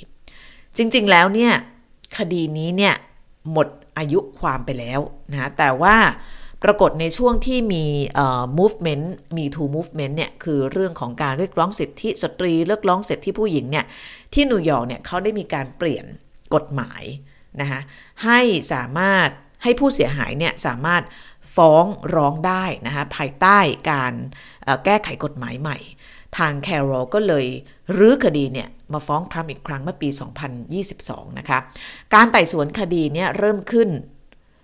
จริง ๆ แล้วเนี่ยคดีนี้เนี่ยหมดอายุความไปแล้วนะแต่ว่าปรากฏในช่วงที่มี movement มี two movement เนี่ยคือเรื่องของการเรียกร้องสิทธิสตรีเรียกร้องสิทธิผู้หญิงเนี่ยที่นิวยอร์กเนี่ยเขาได้มีการเปลี่ยนกฎหมาย นะคะให้สามารถให้ผู้เสียหายเนี่ยสามารถฟ้องร้องได้นะคะภายใต้การแก้ไขกฎหมายใหม่ ทางแคโรก็เลยรื้อคดีเนี่ยมาฟ้องทรัมป์อีกครั้งเมื่อปี 2022 นะคะ การไต่สวนคดีเนี่ยเริ่มขึ้น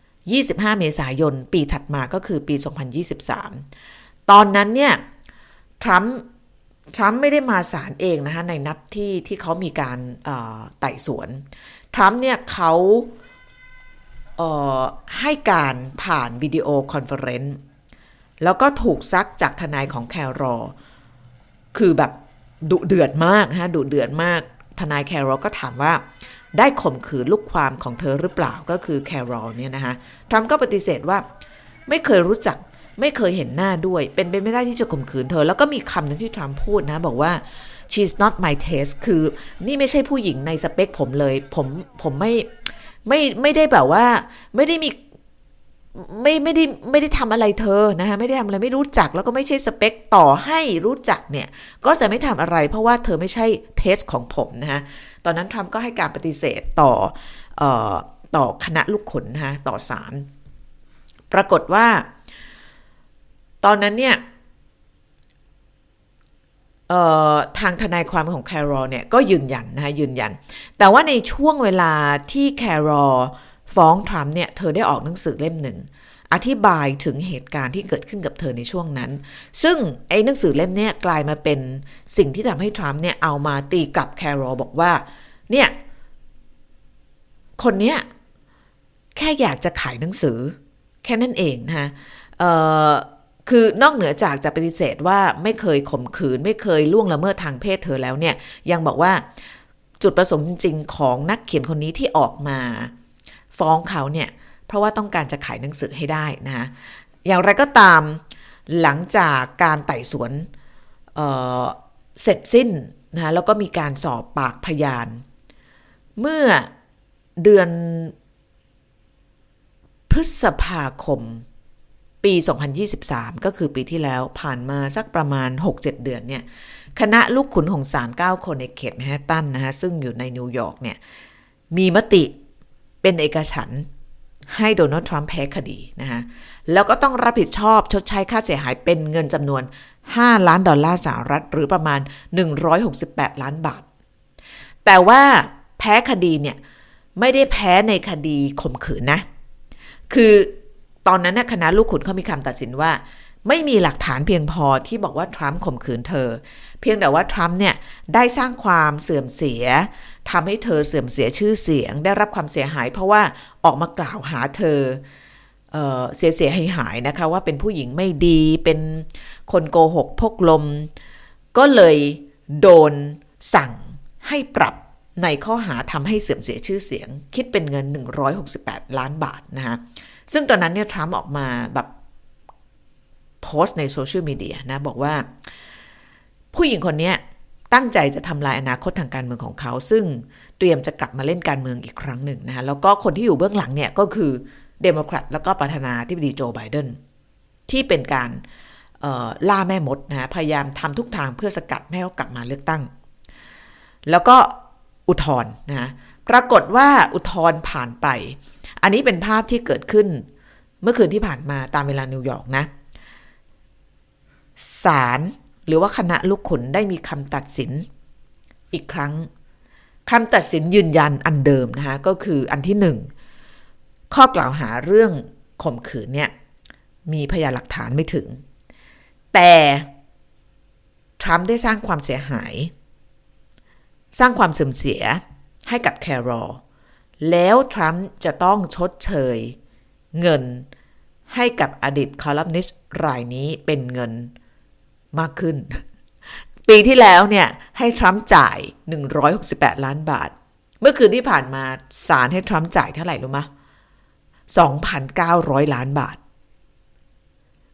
25 เมษายน ปีถัดมาก็คือปี 2023 ตอนนั้นเนี่ยทรัมป์ทรัมป์ไม่ได้มาศาลเองนะคะในนัดที่ที่เขามีการไต่สวน ทรัมป์เนี่ยเขาให้การผ่าน video conference แล้วก็ถูกซักจากทนายของแคร์รอล คือแบบดุเดือดมากนะดุเดือดมาก ทนายแคร์รอลก็ถามว่าได้ข่มขืนลูกความของเธอหรือเปล่าก็คือแคร์รอลเนี่ยนะคะทรัมป์ก็ปฏิเสธว่าไม่เคยรู้จักไม่เคยเห็นหน้าด้วย เป็นไปไม่ได้ที่จะข่มขืนเธอ แล้วก็มีคำหนึ่งที่ทรัมป์พูดนะ บอกว่า she's not my taste คือนี่ไม่ใช่ผู้หญิงในสเปคผมเลย ผมผมไม่ไม่ไม่ได้แบบว่าไม่ได้มีไม่ไม่ได้ไม่ได้ทำอะไรเธอนะคะไม่ได้ทำอะไรไม่รู้จักแล้วก็ไม่ใช่สเปคต่อให้รู้จักเนี่ย ก็จะไม่ทำอะไรเพราะว่าเธอไม่ใช่เทสของผมนะคะตอนนั้นทรัมป์ก็ให้การปฏิเสธต่อออต่อคณะลูกขนนะคะต่อศาลปรากฏว่า ตอนนั้นเนี่ย ทางทนายความของแครอลเนี่ยก็ยืนยันนะคะยืนยัน แต่ว่าในช่วงเวลาที่แครอลฟ้องทรัมป์เนี่ยเธอได้ออกหนังสือเล่มหนึ่ง อธิบายถึงเหตุการณ์ที่เกิดขึ้นกับเธอในช่วงนั้น ซึ่งไอ้หนังสือเล่มนี้กลายมาเป็นสิ่งที่ทำให้ทรัมป์เนี่ยเอามาตีกลับแครอลบอกว่าเนี่ยคนเนี้ยแค่อยากจะขายหนังสือแค่นั้นเองนะคะ คือนอกเหนือจากจะปฏิเสธว่าไม่เคยข่มขืน ไม่เคยล่วงละเมิดทางเพศเธอแล้วเนี่ย ยังบอกว่าจุดประสงค์จริง ๆ ของนักเขียนคนนี้ที่ออกมา ฟ้องเขาเนี่ย เพราะว่าต้องการจะขายหนังสือให้ได้นะอย่างไรก็ตามหลังจากการไต่สวนเสร็จสิ้นนะแล้วก็มีการสอบปากพยาน เมื่อเดือนพฤษภาคม ปี 2023 ก็คือปีที่แล้วผ่านมาสักประมาณ 6-7 เดือนเนี่ย คณะลูกขุนของศาล9คนในเขตแมนฮัตตันนะฮะ ซึ่งอยู่ในนิวยอร์กเนี่ย มีมติเป็นเอกฉันท์ให้โดนัลด์ทรัมป์แพ้คดีนะฮะ แล้วก็ต้องรับผิดชอบชดใช้ค่าเสียหายเป็นเงินจำนวน 5 ล้านดอลลาร์สหรัฐ หรือประมาณ 168 ล้านบาท แต่ว่าแพ้คดีเนี่ย ไม่ได้แพ้ในคดีข่มขืนนะ คือ ตอนนั้นคณะลูกขุนเขามีคำตัดสินว่า ไม่มีหลักฐานเพียงพอที่บอกว่าทรัมป์ข่มขืนเธอ เพียงแต่ว่าทรัมป์เนี่ยได้สร้างความเสื่อมเสียทำให้เธอเสื่อมเสียชื่อเสียง ได้รับความเสียหาย เพราะว่าออกมากล่าวหาเธอเเสียเสียหายหายนะคะว่าเป็นผู้หญิงไม่ดีเป็นคนโกหกพกลม ก็เลยโดนสั่งให้ปรับในข้อหาทำให้เสื่อมเสียชื่อเสียง คิดเป็นเงิน 168 ล้านบาทนะคะ ซึ่งตอนนั้นเนี่ยทรัมป์ออกมาแบบโพสต์ในโซเชียลมีเดียนะ บอกว่า ผู้หญิงคนนี้ตั้งใจจะทำลายอนาคตทางการเมืองของเขา ซึ่งเตรียมจะกลับมาเล่นการเมืองอีกครั้งหนึ่งนะคะแล้วก็คนที่อยู่เบื้องหลังเนี่ยก็คือเดโมแครตแล้วก็ประธานาธิบดีโจไบเดนที่เป็นการล่าแม่มดนะพยายามทำทุกทางเพื่อสกัดไม่ให้เขากลับมาเลือกตั้ง แล้วก็อุทธรณ์นะปรากฏว่าอุทธรณ์ผ่านไป อันนี้เป็นภาพที่เกิดขึ้นเมื่อคืนที่ผ่านมาตามเวลานิวยอร์กนะศาลหรือว่าคณะลูกขุนได้มีคำตัดสินอีกครั้งคำตัดสินยืนยันอันเดิมนะคะก็คืออันที่หนึ่งข้อกล่าวหาเรื่องข่มขืนเนี่ยมีพยานหลักฐานไม่ถึง แต่ทรัมป์ได้สร้างความเสียหาย สร้างความเสื่อมเสียให้กับแครอล แล้วทรัมป์จะต้องชดเชย เงินให้กับอดีตคอลัมนิสต์รายนี้เป็นเงินมากขึ้น ปีที่แล้วเนี่ย ให้ทรัมป์จ่าย 168 ล้านบาท เมื่อคืนที่ผ่านมาศาลให้ทรัมป์จ่ายเท่าไหร่รู้ไหม2,900 ล้านบาท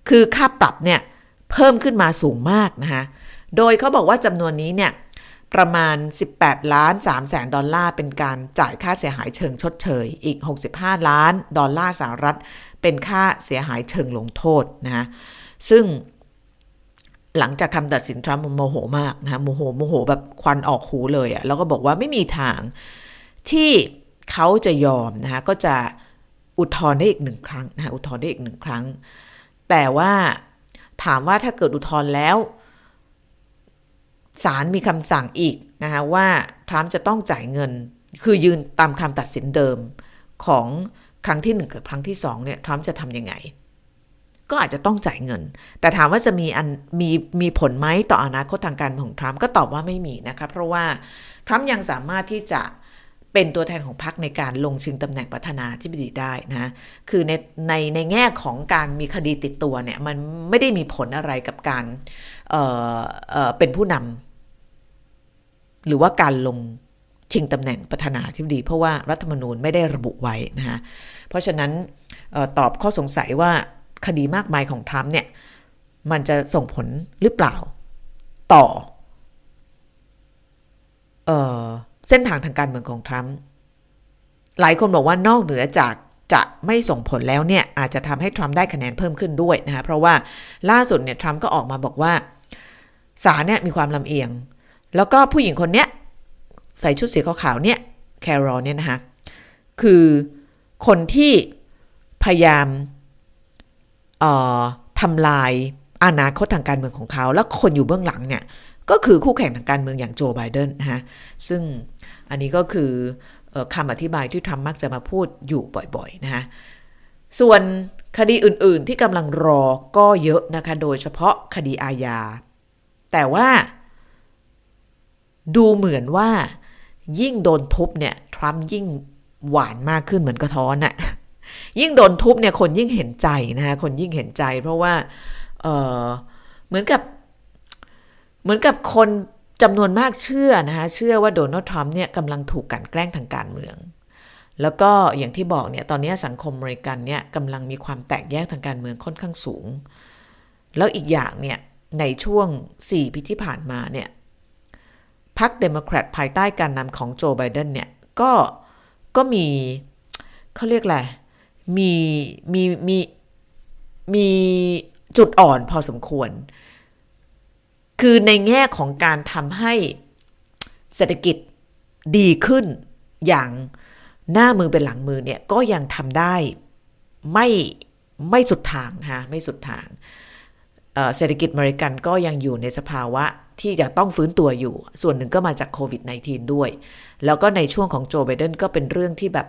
คือค่าปรับเนี่ย เพิ่มขึ้นมาสูงมากนะคะโดยเขาบอกว่าจำนวนนี้เนี่ย ประมาณ 18 ล้าน3แสนดอลลาร์เป็นการจ่ายค่าเสียหายเชิงชดเชย อีก 65 ล้านดอลลาร์สหรัฐ เป็นค่าเสียหายเชิงลงโทษนะซึ่งหลังจากคำตัดสินทรัมป์โมโหมากนะโมโหโมโหแบบควันออกหูเลยอะแล้วก็บอกว่าไม่มีทางที่เขาจะยอมนะคะก็จะอุทธรณ์ได้อีกหนึ่งครั้งนะอุทธรณ์ได้อีกหนึ่งครั้ง แต่ว่าถามว่าถ้าเกิดอุทธรณ์แล้ว ศาลมีคำสั่งอีกนะคะว่าทรัมป์จะต้องจ่ายเงิน คือยืนตามคำตัดสินเดิมของครั้งที่หนึ่งกับครั้งที่สองเนี่ยทรัมป์จะทำยังไง ก็อาจจะต้องจ่ายเงิน แต่ถามว่าจะมีอันมีมีผลไหมต่ออนาคตทางการของทรัมป์ก็ตอบว่าไม่มีนะคะเพราะว่าทรัมป์ยังสามารถที่จะเป็นตัวแทนของพรรคในการลงชิงตำแหน่งประธานาธิบดีได้นะ คือในในในแง่ของการมีคดีติดตัวเนี่ย มันไม่ได้มีผลอะไรกับการเเเป็นผู้นำ หรือว่าการลงชิงตำแหน่งประธานาธิบดี เพราะว่ารัฐธรรมนูญไม่ได้ระบุไว้นะฮะเพราะฉะนั้นออตอบข้อสงสัยว่าคดีมากมายของทรัมป์เนี่ย มันจะส่งผลหรือเปล่าต่อออเส้นทางทางการเมืองของทรัมป์หลายคนบอกว่านอกเหนือจากจะไม่ส่งผลแล้วเนี่ย อาจจะทำให้ทรัมป์ได้คะแนนเพิ่มขึ้นด้วยนะคะเพราะว่าล่าสุดเนี่ยทรัมป์ก็ออกมาบอกว่าศาลเนี่ยมีความลำเอียง แล้วก็ผู้หญิงคนเนี้ยใส่ชุดสีขาวๆเนี่ยแครอลเนี่ยนะคะคือคนที่พยายามทำลายอนาคตทางการเมืองของเขา แล้วคนอยู่เบื้องหลังเนี่ยก็คือคู่แข่งทางการเมืองอย่างโจไบเดนนะฮะซึ่งอันนี้ก็คือคำอธิบายที่ทรัมป์มักจะมาพูดอยู่บ่อยๆนะฮะส่วนคดีอื่นๆที่กำลังรอก็เยอะนะคะ โดยเฉพาะคดีอาญาแต่ว่า ดูเหมือนว่ายิ่งโดนทุบเนี่ยทรัมป์ยิ่งหวานมากขึ้นเหมือนกระท้อนอะยิ่งโดนทุบเนี่ยคนยิ่งเห็นใจนะคะคนยิ่งเห็นใจ เพราะว่าเเหมือนกับ เหมือนกับคนจำนวนมากเชื่อนะคะเชื่อว่าโดนัลด์ทรัมป์เนี่ยกำลังถูกกันแกล้งทางการเมือง แล้วก็อย่างที่บอกเนี่ยตอนนี้สังคมอเมริกันเนี่ยกำลังมีความแตกแยกทางการเมืองค่อนข้างสูง แล้วอีกอย่างเนี่ยในช่วง 4 ปีที่ผ่านมาเนี่ย พรรคเดโมแครตภายใต้การนำของโจไบเดนเนี่ยก็ก็มีเขาเรียกอะไรมีมีมีมีจุดอ่อนพอสมควร คือในแง่ของการทำให้เศรษฐกิจดีขึ้นอย่างหน้ามือเป็นหลังมือเนี่ยก็ยังทำได้ไม่ไม่สุดทางนะไม่สุดทางเศรษฐกิจอเมริกันก็ยังอยู่ในสภาวะ ที่ยังต้องฟื้นตัวอยู่ ส่วนหนึ่งก็มาจากโควิด -19 ด้วย แล้วก็ในช่วงของโจไบเดนก็เป็นเรื่องที่แบบ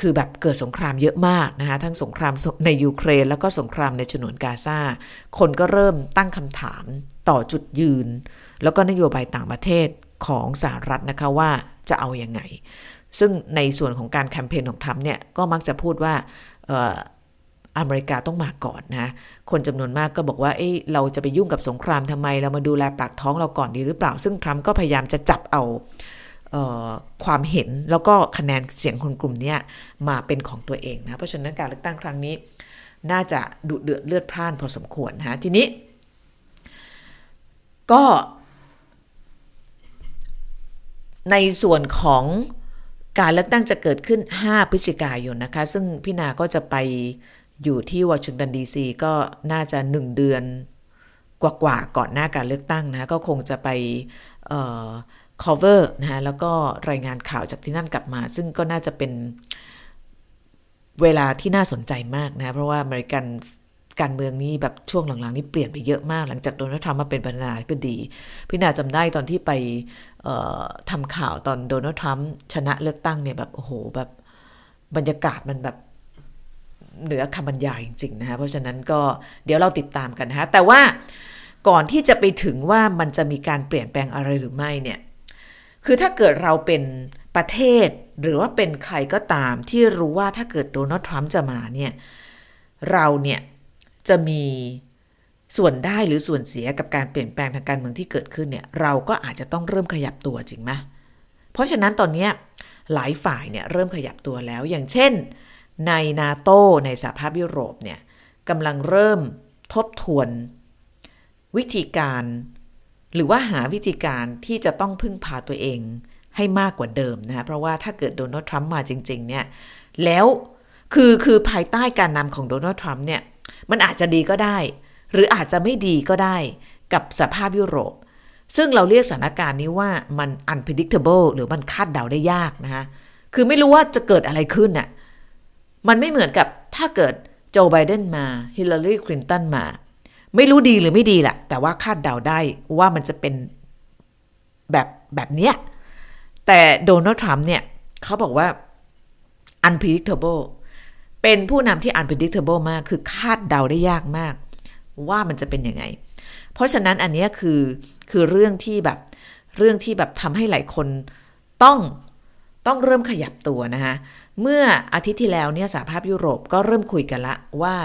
คือแบบเกิดสงครามเยอะมากนะคะทั้งสงครามในยูเครน แล้วก็สงครามในฉนวนกาซาคนก็เริ่มตั้งคำถามต่อจุดยืน แล้วก็นโยบายต่างประเทศของสหรัฐนะคะว่าจะเอาอยัางไง ซึ่งในส่วนของการแคมเปญของทรัมป์เนี่ยก็มักจะพูดว่า อเมริกาต้องมาก่อนนะ คนจำนวนมากก็บอกว่า เอ้เราจะไปยุ่งกับสงครามทำไม เรามาดูแลปากท้องเราก่อนดีหรือเปล่า ซึ่งทรัมป์ก็พยายามจะจับเอาความเห็นแล้วก็คะแนนเสียงคนกลุ่มนี้มาเป็นของตัวเองนะ เพราะฉะนั้นการเลือกตั้งครั้งนี้ น่าจะดุเดือดเลือดพล่านพอสมควรนะทีนี้ ก็ ในส่วนของการเลือกตั้งจะเกิดขึ้น 5 พฤศจิกายนนะคะ ซึ่งพี่นาก็จะไป อยู่ที่วอชิงตันดีซีก็น่าจะ1เดือนกว่าๆก่อนหน้าการเลือกตั้งนะก็คงจะไป cover นะฮะแล้วก็รายงานข่าวจากที่นั่นกลับมา ซึ่งก็น่าจะเป็นเวลาที่น่าสนใจมากนะเพราะว่าอเมริกันการเมืองนี้แบบช่วงหลังๆนี้เปลี่ยนไปเยอะมาก หลังจากโดนัลด์ทรัมป์มาเป็นประธานาธิบดี พี่นาจำได้ตอนที่ไปทำข่าวตอนโดนัลด์ทรัมป์ชนะเลือกตั้งเนี่ยแบบโอ้โหแบบบรรยากาศมันแบบ เหนือคำบรรยายจริงๆนะคะเพราะฉะนั้นก็เดี๋ยวเราติดตามกันนะะแต่ว่าก่อนที่จะไปถึงว่ามันจะมีการเปลี่ยนแปลงอะไรหรือไม่เนี่ยคือถ้าเกิดเราเป็นประเทศหรือว่าเป็นใครก็ตามที่รู้ว่าถ้าเกิดโดนัลด์ทรัมป์จะมาเนี่ยเราเนี่ยจะมีส่วนได้หรือส่วนเสียกับการเปลี่ยนแปลงทางการเมืองที่เกิดขึ้นเนี่ยเราก็อาจจะต้องเริ่มขยับตัวจริงไหมเพราะฉะนั้นตอนนี้หลายฝ่ายเนี่ยเริ่มขยับตัวแล้วอย่างเช่น ในนาโตในสหภาพยุโรปเนี่ยกำลังเริ่มทบทวน วิธีการ หรือว่าหาวิธีการที่จะต้องพึ่งพาตัวเองให้มากกว่าเดิมนะเพราะว่าถ้าเกิดโดนัลด์ทรัมป์มาจริง ๆ เนี่ยแล้วคือคือภายใต้การนำของโดนัลด์ทรัมป์เนี่ยมันอาจจะดีก็ได้ หรืออาจจะไม่ดีก็ได้กับสภาพยุโรป ซึ่งเราเรียกสถานการณ์นี้ว่ามัน unpredictable หรือมันคาดเดาได้ยากนะคะคือไม่รู้ว่าจะเกิดอะไรขึ้นน่ะ มันไม่เหมือนกับถ้าเกิดโจไบเดนมาฮิลลารีคลินตันมา ไม่รู้ดีหรือไม่ดีแหละแต่ว่าคาดเดาได้ว่ามันจะเป็นแบบแบบเนี้ยแต่โดนัลด์ทรัมป์เนี่ยเขาบอกว่า unpredictable เป็นผู้นำที่ unpredictable มาก คือคาดเดาได้ยากมาก ว่ามันจะเป็นยังไง เพราะฉะนั้นอันนี้คือคือเรื่องที่แบบเรื่องที่แบบทำให้หลายคนต้องต้องเริ่มขยับตัวนะคะ เมื่ออาทิตย์ที่แล้วเนี่ยสหภาพยุโรปก็เริ่มคุยกันละว่า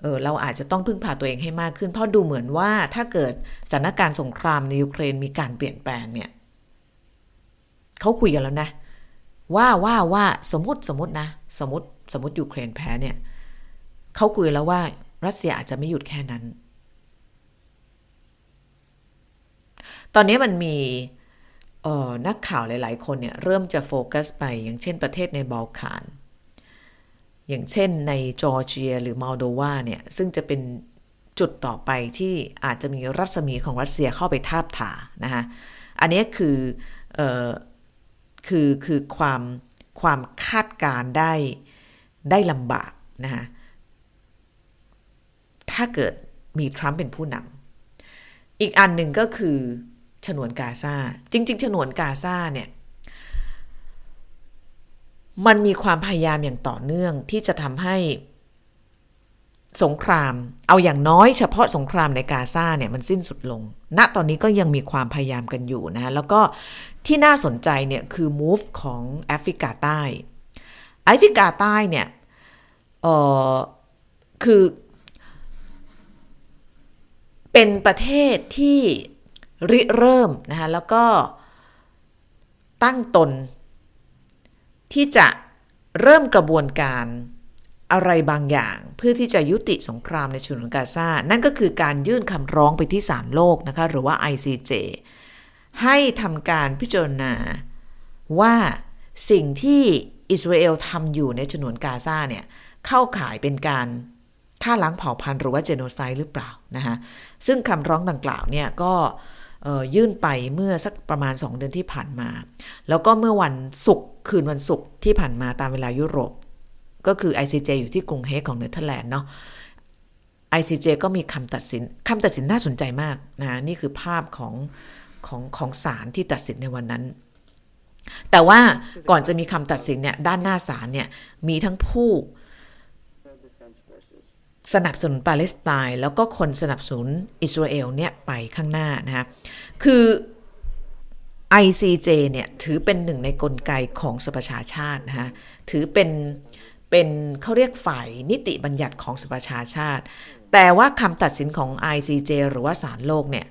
เออเราอาจจะต้องพึ่งพาตัวเองให้มากขึ้น เพราะดูเหมือนว่าถ้าเกิดสถานการณ์สงครามในยูเครนมีการเปลี่ยนแปลงเนี่ยเขาคุยกันแล้วนะ ว่าว่าว่าสมมติสมมตินะ สมมติสมมติยูเครนแพ้เนี่ยเขาคุยแล้วว่ารัสเซียอาจจะไม่หยุดแค่นั้น ตอนนี้มันมี นักข่าวหลาย ๆ คนเนี่ยเริ่มจะโฟกัสไปอย่างเช่นประเทศในบอลข่าน อย่างเช่นในจอร์เจียหรือมอลโดวาเนี่ยซึ่งจะเป็นจุดต่อไปที่อาจจะมีรัศมีของรัสเซียเข้าไปทาบถานะคะอันนี้คืออคือคือความความคาดการได้ได้ลำบากนะคะถ้าเกิดมีทรัมป์เป็นผู้นำอีกอันหนึ่งก็คือ ฉนวนกาซาจริง ๆ ฉนวนกาซาเนี่ยมันมีความพยายามอย่างต่อเนื่องที่จะทำให้สงคราม เอาอย่างน้อยเฉพาะสงครามในกาซาเนี่ยมันสิ้นสุดลง ณ ตอนนี้ก็ยังมีความพยายามกันอยู่นะ แล้วก็ที่น่าสนใจเนี่ยคือ move ของแอฟริกาใต้แอฟริกาใต้เนี่ยเออคือ เป็นประเทศที่ ริเริ่มนะคะแล้วก็ตั้งตน ที่จะเริ่มกระบวนการอะไรบางอย่าง เพื่อที่จะยุติสงครามในชุนกาซา นั่นก็คือการยื่นคำร้องไปที่ศาลโลกนะคะหรือว่า ICJ ให้ทำการพิจารณาว่าสิ่งที่อิสราเอลทำอยู่ในฉนวนกาซาเนี่ยเข้าข่ายเป็นการฆ่าล้างเผ่าพันธุ์หรือว่าเจโนไซด์หรือเปล่านะคะซึ่งคำร้องดังกล่าวเนี่ยก็ ยื่นไปเมื่อสักประมาณ 2 เดือนที่ผ่านมา แล้วก็เมื่อวันศุกร์คืนวันศุกร์ที่ผ่านมาตามเวลายุโรป ก็คือ ICJ อยู่ที่กรุงเฮกของเนเธอร์แลนด์เนาะ ICJ ก็มีคำตัดสินคำตัดสินน่าสนใจมากนะนี่คือภาพของของของศาลที่ตัดสินในวันนั้น แต่ว่าก่อนจะมีคำตัดสินเนี่ยด้านหน้าศาลเนี่ยมีทั้งผู้ สนับสนุนปาเลสไตน์แล้วก็คนสนับสนุนอิสราเอลเนี่ยไปข้างหน้านะคะคือ ICJ เนี่ยถือเป็นหนึ่งในกลไกของสประชาชาตินะคะถือเป็นเป็นเขาเรียกฝ่ายนิติบัญญัติของสประชาชาติ แต่ว่าคำตัดสินของ ICJ หรือว่าศาลโลกเนี่ย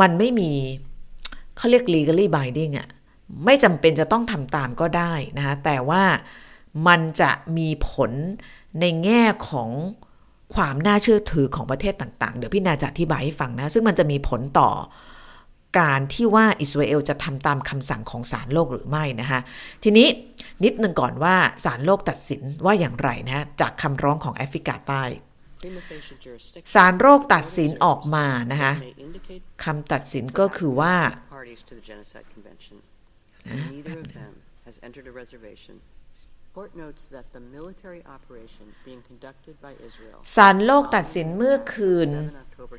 มันไม่มีเขาเรียก legally binding อะไม่จำเป็นจะต้องทำตามก็ได้นะคะแต่ว่ามันจะมีผลในแง่ของ ความน่าเชื่อถือของประเทศต่างๆ เดี๋ยวพี่นาจะอธิบายให้ฟังนะ ซึ่งมันจะมีผลต่อการที่ว่าอิสราเอลจะทำตามคำสั่งของศาลโลกหรือไม่นะคะทีนี้นิดนึงก่อนว่าศาลโลกตัดสินว่าอย่างไรนะจากคำร้องของแอฟริกาใต้ศาลโลกตัดสินออกมานะคะคำตัดสินก็คือว่า parties to ศาลโลกตัดสินเมื่อคืน7 October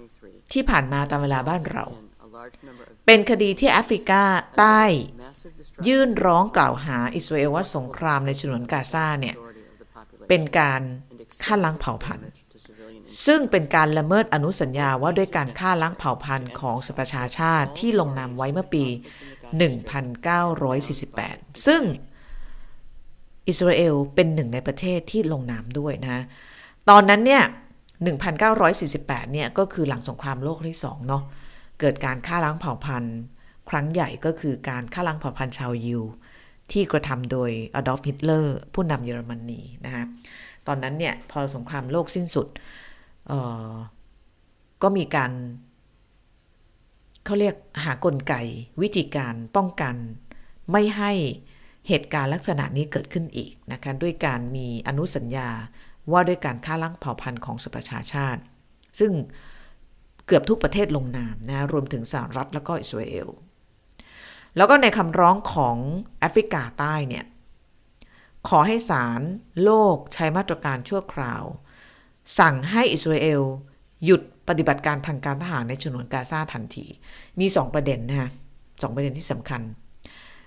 2023ที่ผ่านมาตามเวลาบ้านเรา in a large number of เป็นคดีที่แอฟริกาใต้ massive destruction ยื่นร้องกล่าวหาอิสราเอลว่าสงครามในฉนวนกาซาเนี่ย majority of the population เป็นการ and ฆ่าล้างเผ่าพันธุ์ damage to civilian ซึ่งเป็นการละเมิดอนุสัญญาว่าด้วยการฆ่าล้างเผ่าพันธุ์ของสหประชาชาติที่ลงนามไว้เมื่อปี 1948 ซึ่ง อิสราเอลเป็นหนึ่งในประเทศที่ลงนามด้วยนะตอนนั้นเนี่ย 1948 เนี่ยก็คือหลังสงครามโลกที่สองเนาะเกิดการฆ่าล้างเผ่าพันธุ์ ครั้งใหญ่ก็คือการฆ่าล้างเผ่าพันธุ์ชาวยิว ที่กระทำโดยอดอล์ฟฮิตเลอร์ผู้นำเยอรมนีนะคะตอนนั้นเนี่ยพอสงครามโลกสิ้นสุดก็มีการเขาเรียกหากลไกวิธีการป้องกันไม่ให้ เหตุการณ์ลักษณะนี้เกิดขึ้นอีกนะคะด้วยการมีอนุสัญญาว่าด้วยการฆ่าล้างเผ่าพันธุ์ของสหประชาชาติ ซึ่งเกือบทุกประเทศลงนามนะรวมถึงสหรัฐแล้วก็อิสราเอล แล้วก็ในคำร้องของแอฟริกาใต้เนี่ยขอให้ศาลโลกใช้มาตรการชั่วคราว สั่งให้อิสราเอลหยุดปฏิบัติการทางการทหารในฉนวนกาซาทันที มีสองประเด็นนะฮะสองประเด็นที่สำคัญ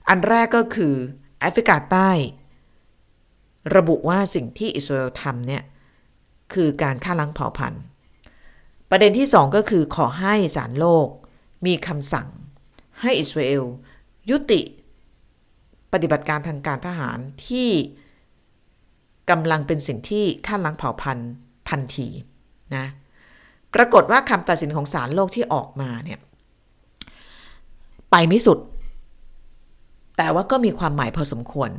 อันแรกก็คือ แอฟริกาใต้ ระบุว่าสิ่งที่อิสราเอลทำเนี่ย คือการฆ่าล้างเผ่าพันธุ์ ประเด็นที่สองก็คือขอให้ศาลโลกมีคำสั่งให้อิสราเอลยุติปฏิบัติการทางการทหารที่กำลังเป็นสิ่งที่ฆ่าล้างเผ่าพันธุ์ทันทีนะปรากฏว่าคำตัดสินของศาลโลกที่ออกมาเนี่ย ไปไม่สุด แต่ว่าก็มีความหมายพอสมควร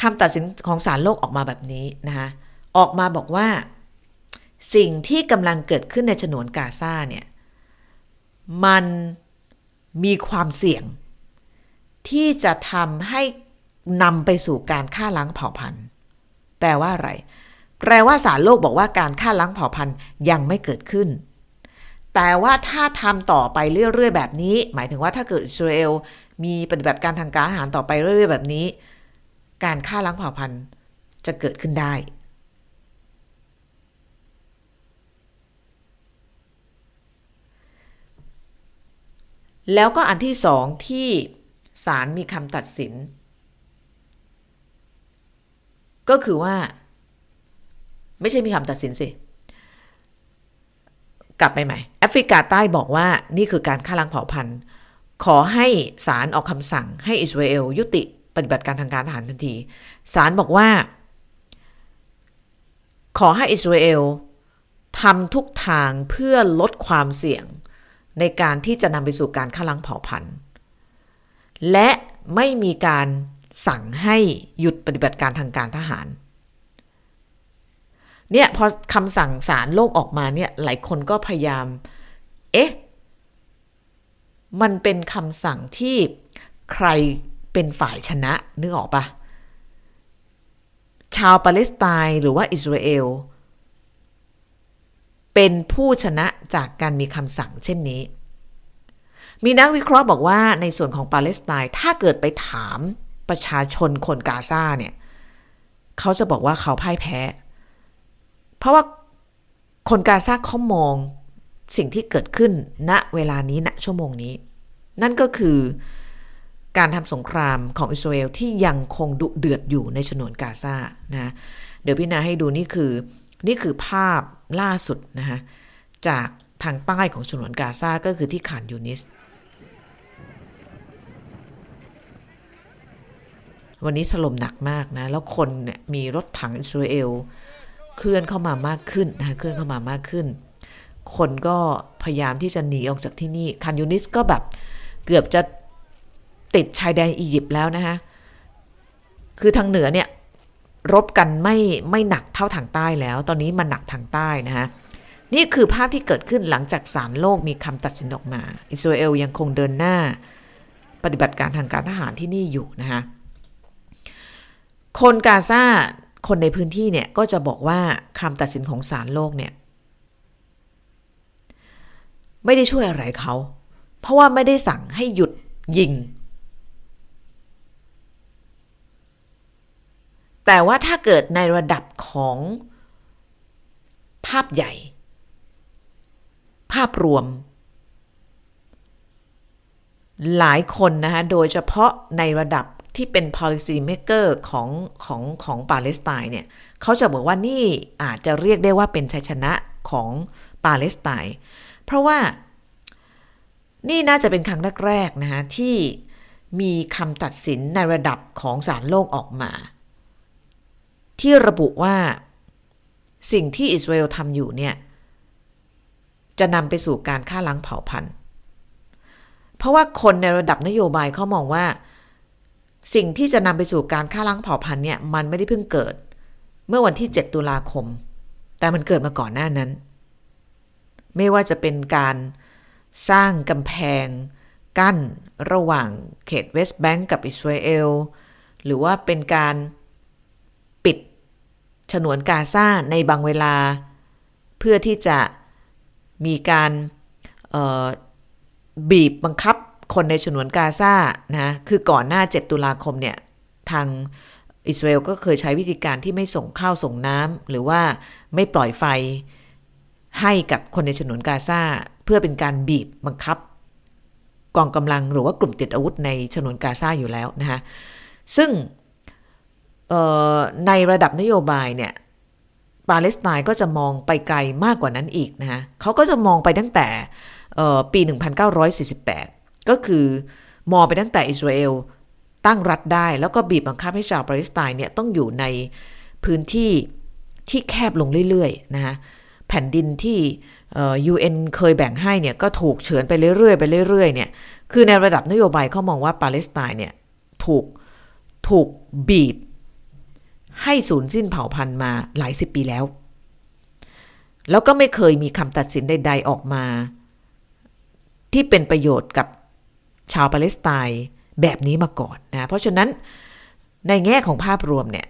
คำตัดสินของศาลโลกออกมาแบบนี้นะคะออกมาบอกว่า สิ่งที่กำลังเกิดขึ้นในฉนวนกาซาเนี่ยมันมีความเสี่ยง ที่จะทำให้นำไปสู่การฆ่าล้างเผ่าพันธุ์ แปลว่าอะไร แปลว่าสารโลกบอกว่าการฆ่าล้างเผ่าพันธุ์ยังไม่เกิดขึ้น แต่ว่าถ้าทำต่อไปเรื่อยๆแบบนี้ หมายถึงว่าถ้าเกิดอิสราเอล มีปฏิบัติการทางการอาหารต่อไปเรื่อยๆแบบนี้ การฆ่าล้างเผ่าพันธุ์จะเกิดขึ้นได้ แล้วก็อันที่สองที่ศาลมีคำตัดสิน ก็คือว่า ไม่ใช่มีคำตัดสินสิ กลับไปใหม่แอฟริกาใต้บอกว่านี่คือการฆ่าล้างเผ่าพันธุ์ ขอให้ศาลออกคำสั่งให้อิสราเอลยุติปฏิบัติการทางการทหารทันที ศาลบอกว่า ขอให้อิสราเอลทำทุกทางเพื่อลดความเสี่ยงในการที่จะนำไปสู่การฆ่าล้างเผ่าพันธุ์ และไม่มีการสั่งให้หยุดปฏิบัติการทางการทหาร เนี่ยพอคำสั่งศาลโลกออกมาเนี่ยหลายคนก็พยายาม เอ๊ะ มันเป็นคำสั่งที่ใครเป็นฝ่ายชนะนึกออกปะชาวปาเลสไตน์หรือว่าอิสราเอล เป็นผู้ชนะจากการมีคำสั่งเช่นนี้ มีนักวิเคราะห์บอกว่าในส่วนของปาเลสไตน์ถ้าเกิดไปถามประชาชนคนกาซาเนี่ยเขาจะบอกว่าเขาพ่ายแพ้ เพราะว่าคนกาซาเขามอง สิ่งที่เกิดขึ้นณเวลานี้ณชั่วโมงนี้ นั่นก็คือการทำสงครามของอิสราเอลที่ยังคงดุเดือดอยู่ในฉนวนกาซานะเดี๋ยวพี่นาให้ดูนี่คือ นี่คือภาพล่าสุดนะคะจากทางใต้ของฉนวนกาซาก็คือที่ขานยูนิส วันนี้ถล่มหนักมากนะ แล้วคนเนี่ยมีรถถังอิสราเอลเคลื่อนเข้ามามากขึ้นนะเคลื่อนเข้ามามากขึ้น คนก็พยายามที่จะหนีออกจากที่นี่คานยูนิสก็แบบเกือบจะติดชายแดนอียิปต์แล้วนะคะคือทางเหนือเนี่ยรบกันไม่ไม่หนักเท่าทางใต้แล้ว ตอนนี้มันหนักทางใต้นะฮะนี่คือภาพที่เกิดขึ้นหลังจากศาลโลกมีคำตัดสินออกมา อิสราเอลยังคงเดินหน้า ปฏิบัติการทางการทหารที่นี่อยู่นะคะคนกาซาคนในพื้นที่เนี่ยก็จะบอกว่าคำตัดสินของศาลโลกเนี่ย ไม่ได้ช่วยอะไรเขา เพราะว่าไม่ได้สั่งให้หยุดยิง แต่ว่าถ้าเกิดในระดับของภาพใหญ่ ภาพรวม หลายคนนะคะโดยเฉพาะในระดับที่เป็น policy maker ของของของปาเลสไตน์เนี่ยเขาจะบอกว่านี่อาจจะเรียกได้ว่าเป็นชัยชนะของปาเลสไตน์ เพราะว่านี่น่าจะเป็นครั้งแรกๆนะคะที่มีคำตัดสินในระดับของศาลโลกออกมา ที่ระบุว่าสิ่งที่อิสราเอลทำอยู่เนี่ยจะนำไปสู่การฆ่าล้างเผ่าพันธุ์ เพราะว่าคนในระดับนโยบายเขามองว่า สิ่งที่จะนำไปสู่การฆ่าล้างเผ่าพันธุ์เนี่ยมันไม่ได้เพิ่งเกิด เมื่อวันที่ 7 ตุลาคม แต่มันเกิดมาก่อนหน้านั้น ไม่ว่าจะเป็นการสร้างกำแพง กั้นระหว่างเขตเวสต์แบงก์กับอิสราเอล หรือว่าเป็นการปิดฉนวนกาซาในบางเวลา เพื่อที่จะมีการบีบบังคับคนในฉนวนกาซานะคือก่อนหน้า 7 ตุลาคมเนี่ย ทางอิสราเอลก็เคยใช้วิธีการที่ไม่ส่งข้าวส่งน้ำหรือว่าไม่ปล่อยไฟ ให้กับคนในฉนวนกาซาเพื่อเป็นการบีบบังคับ กองกำลังหรือว่ากลุ่มติดอาวุธในฉนวนกาซาอยู่แล้วนะคะซึ่งในระดับนโยบายเนี่ยปาเลสไตน์ก็จะมองไปไกลมากกว่านั้นอีกนะคะเขาก็จะมองไปตั้งแต่ปี 1948 ก็คือมองไปตั้งแต่อิสราเอลตั้งรัฐได้แล้วก็บีบบังคับให้ชาวปาเลสไตน์เนี่ยต้องอยู่ในพื้นที่ที่แคบลงเรื่อยๆนะคะ แผ่นดินที่ UN เคยแบ่งให้เนี่ยก็ถูกเฉือนไปเรื่อยๆไปเรื่อยๆเนี่ยคือในระดับนโยบายเขามองว่าปาเลสไตน์เนี่ยถูกถูกบีบ ให้สูญสิ้นเผ่าพันธุ์มาหลายสิบปีแล้ว แล้วก็ไม่เคยมีคำตัดสินใด ๆออกมา ที่เป็นประโยชน์กับชาวปาเลสไตน์แบบนี้มาก่อนนะเพราะฉะนั้นในแง่ของภาพรวมเนี่ย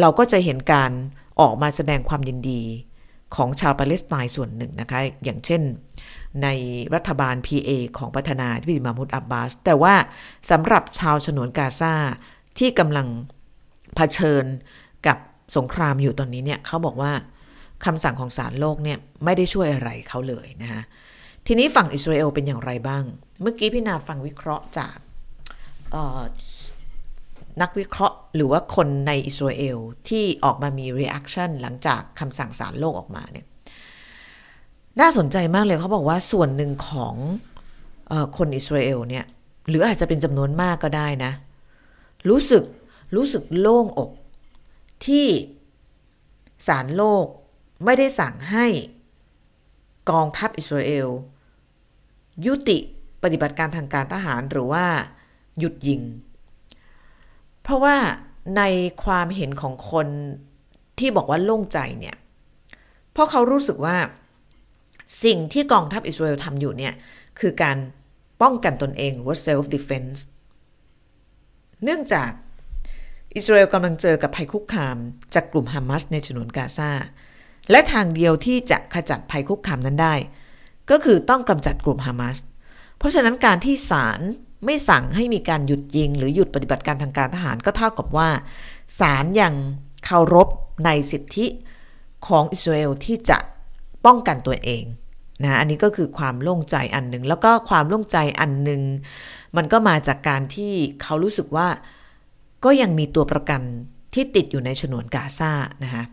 เราก็จะเห็นการออกมาแสดงความยินดี ของชาวปาเลสไตน์ส่วนหนึ่งนะคะอย่างเช่นในรัฐบาล PA ของประธานาธิบดีมามุดอับบาส แต่ว่าสำหรับชาวฉนวนกาซาที่กำลังเผชิญกับสงครามอยู่ตอนนี้เนี่ยเขาบอกว่าคำสั่งของศาลโลกเนี่ยไม่ได้ช่วยอะไรเขาเลยนะคะทีนี้ฝั่งอิสราเอลเป็นอย่างไรบ้าง เมื่อกี้พี่นาฟังวิเคราะห์จาก นักวิเคราะห์หรือว่าคนในอิสราเอลที่ออกมามี reaction หลังจากคำสั่งศาลโลกออกมาเนี่ยน่าสนใจมากเลยเขาบอกว่าส่วนหนึ่งของอคนอิสราเอลเนี่ยหรืออาจจะเป็นจำนวนมากก็ได้นะ รู้สึกรู้สึกโล่งอกที่ศาลโลกไม่ได้สั่งให้กองทัพอิสราเอล ยุติปฏิบัติการทางการทหารหรือว่าหยุดยิง เพราะว่าในความเห็นของคนที่บอกว่าโล่งใจเนี่ยเพราะเขารู้สึกว่าสิ่งที่กองทัพอิสราเอลทำอยู่เนี่ย คือการป้องกันตนเองหรือว่า self defense เนื่องจากอิสราเอลกำลังเจอกับภัยคุกคาม จากกลุ่มฮามาสในฉนวนกาซาและทางเดียวที่จะขจัดภัยคุกคามนั้นได้ ก็คือต้องกำจัดกลุ่มฮามาสเพราะฉะนั้นการที่ศาล ไม่สั่งให้มีการหยุดยิง หรือหยุดปฏิบัติการทางการทหารก็เท่ากับว่าศาลยังเคารพในสิทธิของอิสราเอลที่จะป้องกันตัวเองนะอันนี้ก็คือความโล่งใจอันหนึ่งแล้วก็ความโล่งใจอันหนึ่งมันก็มาจากการที่เขารู้สึกว่าก็ยังมีตัวประกันที่ติดอยู่ในฉนวนกาซานะคะ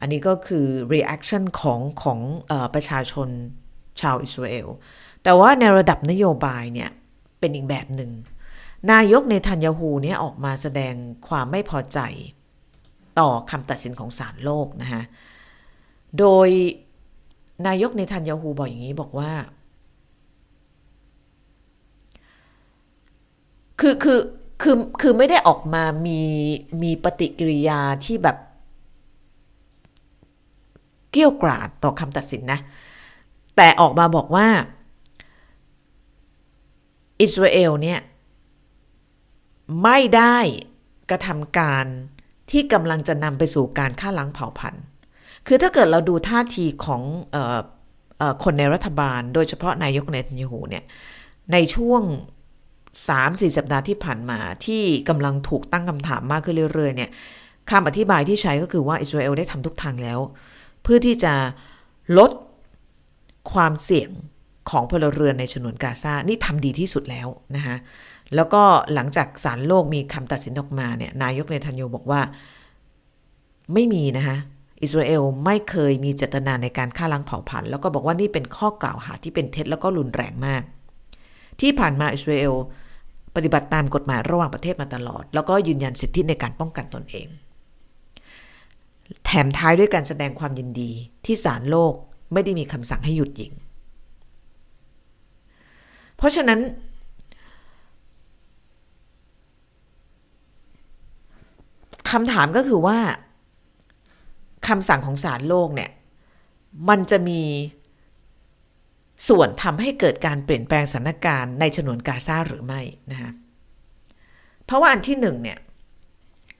อันนี้ก็คือ reaction ของของอประชาชนชาวอิสราเอลแต่ว่าในระดับนโยบายเนี่ย เป็นอีกแบบหนึ่ง นายกในทันยาฮูเนี่ยออกมาแสดงความไม่พอใจต่อคำตัดสินของศาลโลกนะคะโดยนายกในทันยาฮูบอกอย่างนี้บอกว่า คือคือคือคือไม่ได้ออกมามีมีปฏิกิริยาที่แบบ เกี่ยวกราดต่อคำตัดสินนะ แต่ออกมาบอกว่า อิสราเอลเนี่ยไม่ได้กระทำการที่กำลังจะนำไปสู่การฆ่าล้างเผ่าพันธุ์ คือถ้าเกิดเราดูท่าทีของออคนในรัฐบาล โดยเฉพาะนายกเนทันยาฮูเนี่ยในช่วง 3-4 สัปดาห์ที่ผ่านมาที่กำลังถูกตั้งคำถามมากขึ้นเรื่อยๆเนี่ยคำอธิบายที่ใช้ก็คือว่าอิสราเอลได้ทำทุกทางแล้ว เพื่อที่จะลดความเสี่ยง ของพลเรือนในฉนวนกาซา นี่ทำดีที่สุดแล้วนะคะแล้วก็หลังจากศาลโลกมีคำตัดสินออกมาเนี่ยนายกเนทันโยบอกว่าไม่มีนะคะอิสราเอลไม่เคยมีเจตนาในการฆ่าล้างเผ่าพันธุ์แล้วก็บอกว่านี่เป็นข้อกล่าวหาที่เป็นเท็จแล้วก็รุนแรงมาก ที่ผ่านมาอิสราเอลปฏิบัติตามกฎหมายระหว่างประเทศมาตลอด แล้วก็ยืนยันสิทธิในการป้องกันตนเอง แถมท้ายด้วยการแสดงความยินดีที่ศาลโลกไม่ได้มีคำสั่งให้หยุดยิง เพราะฉะนั้น คำถามก็คือว่าคำสั่งของศาลโลกเนี่ย มันจะมีส่วนทำให้เกิดการเปลี่ยนแปลงสถานการณ์ในฉนวนกาซาหรือไม่นะคะเพราะว่าอันที่หนึ่งเนี่ย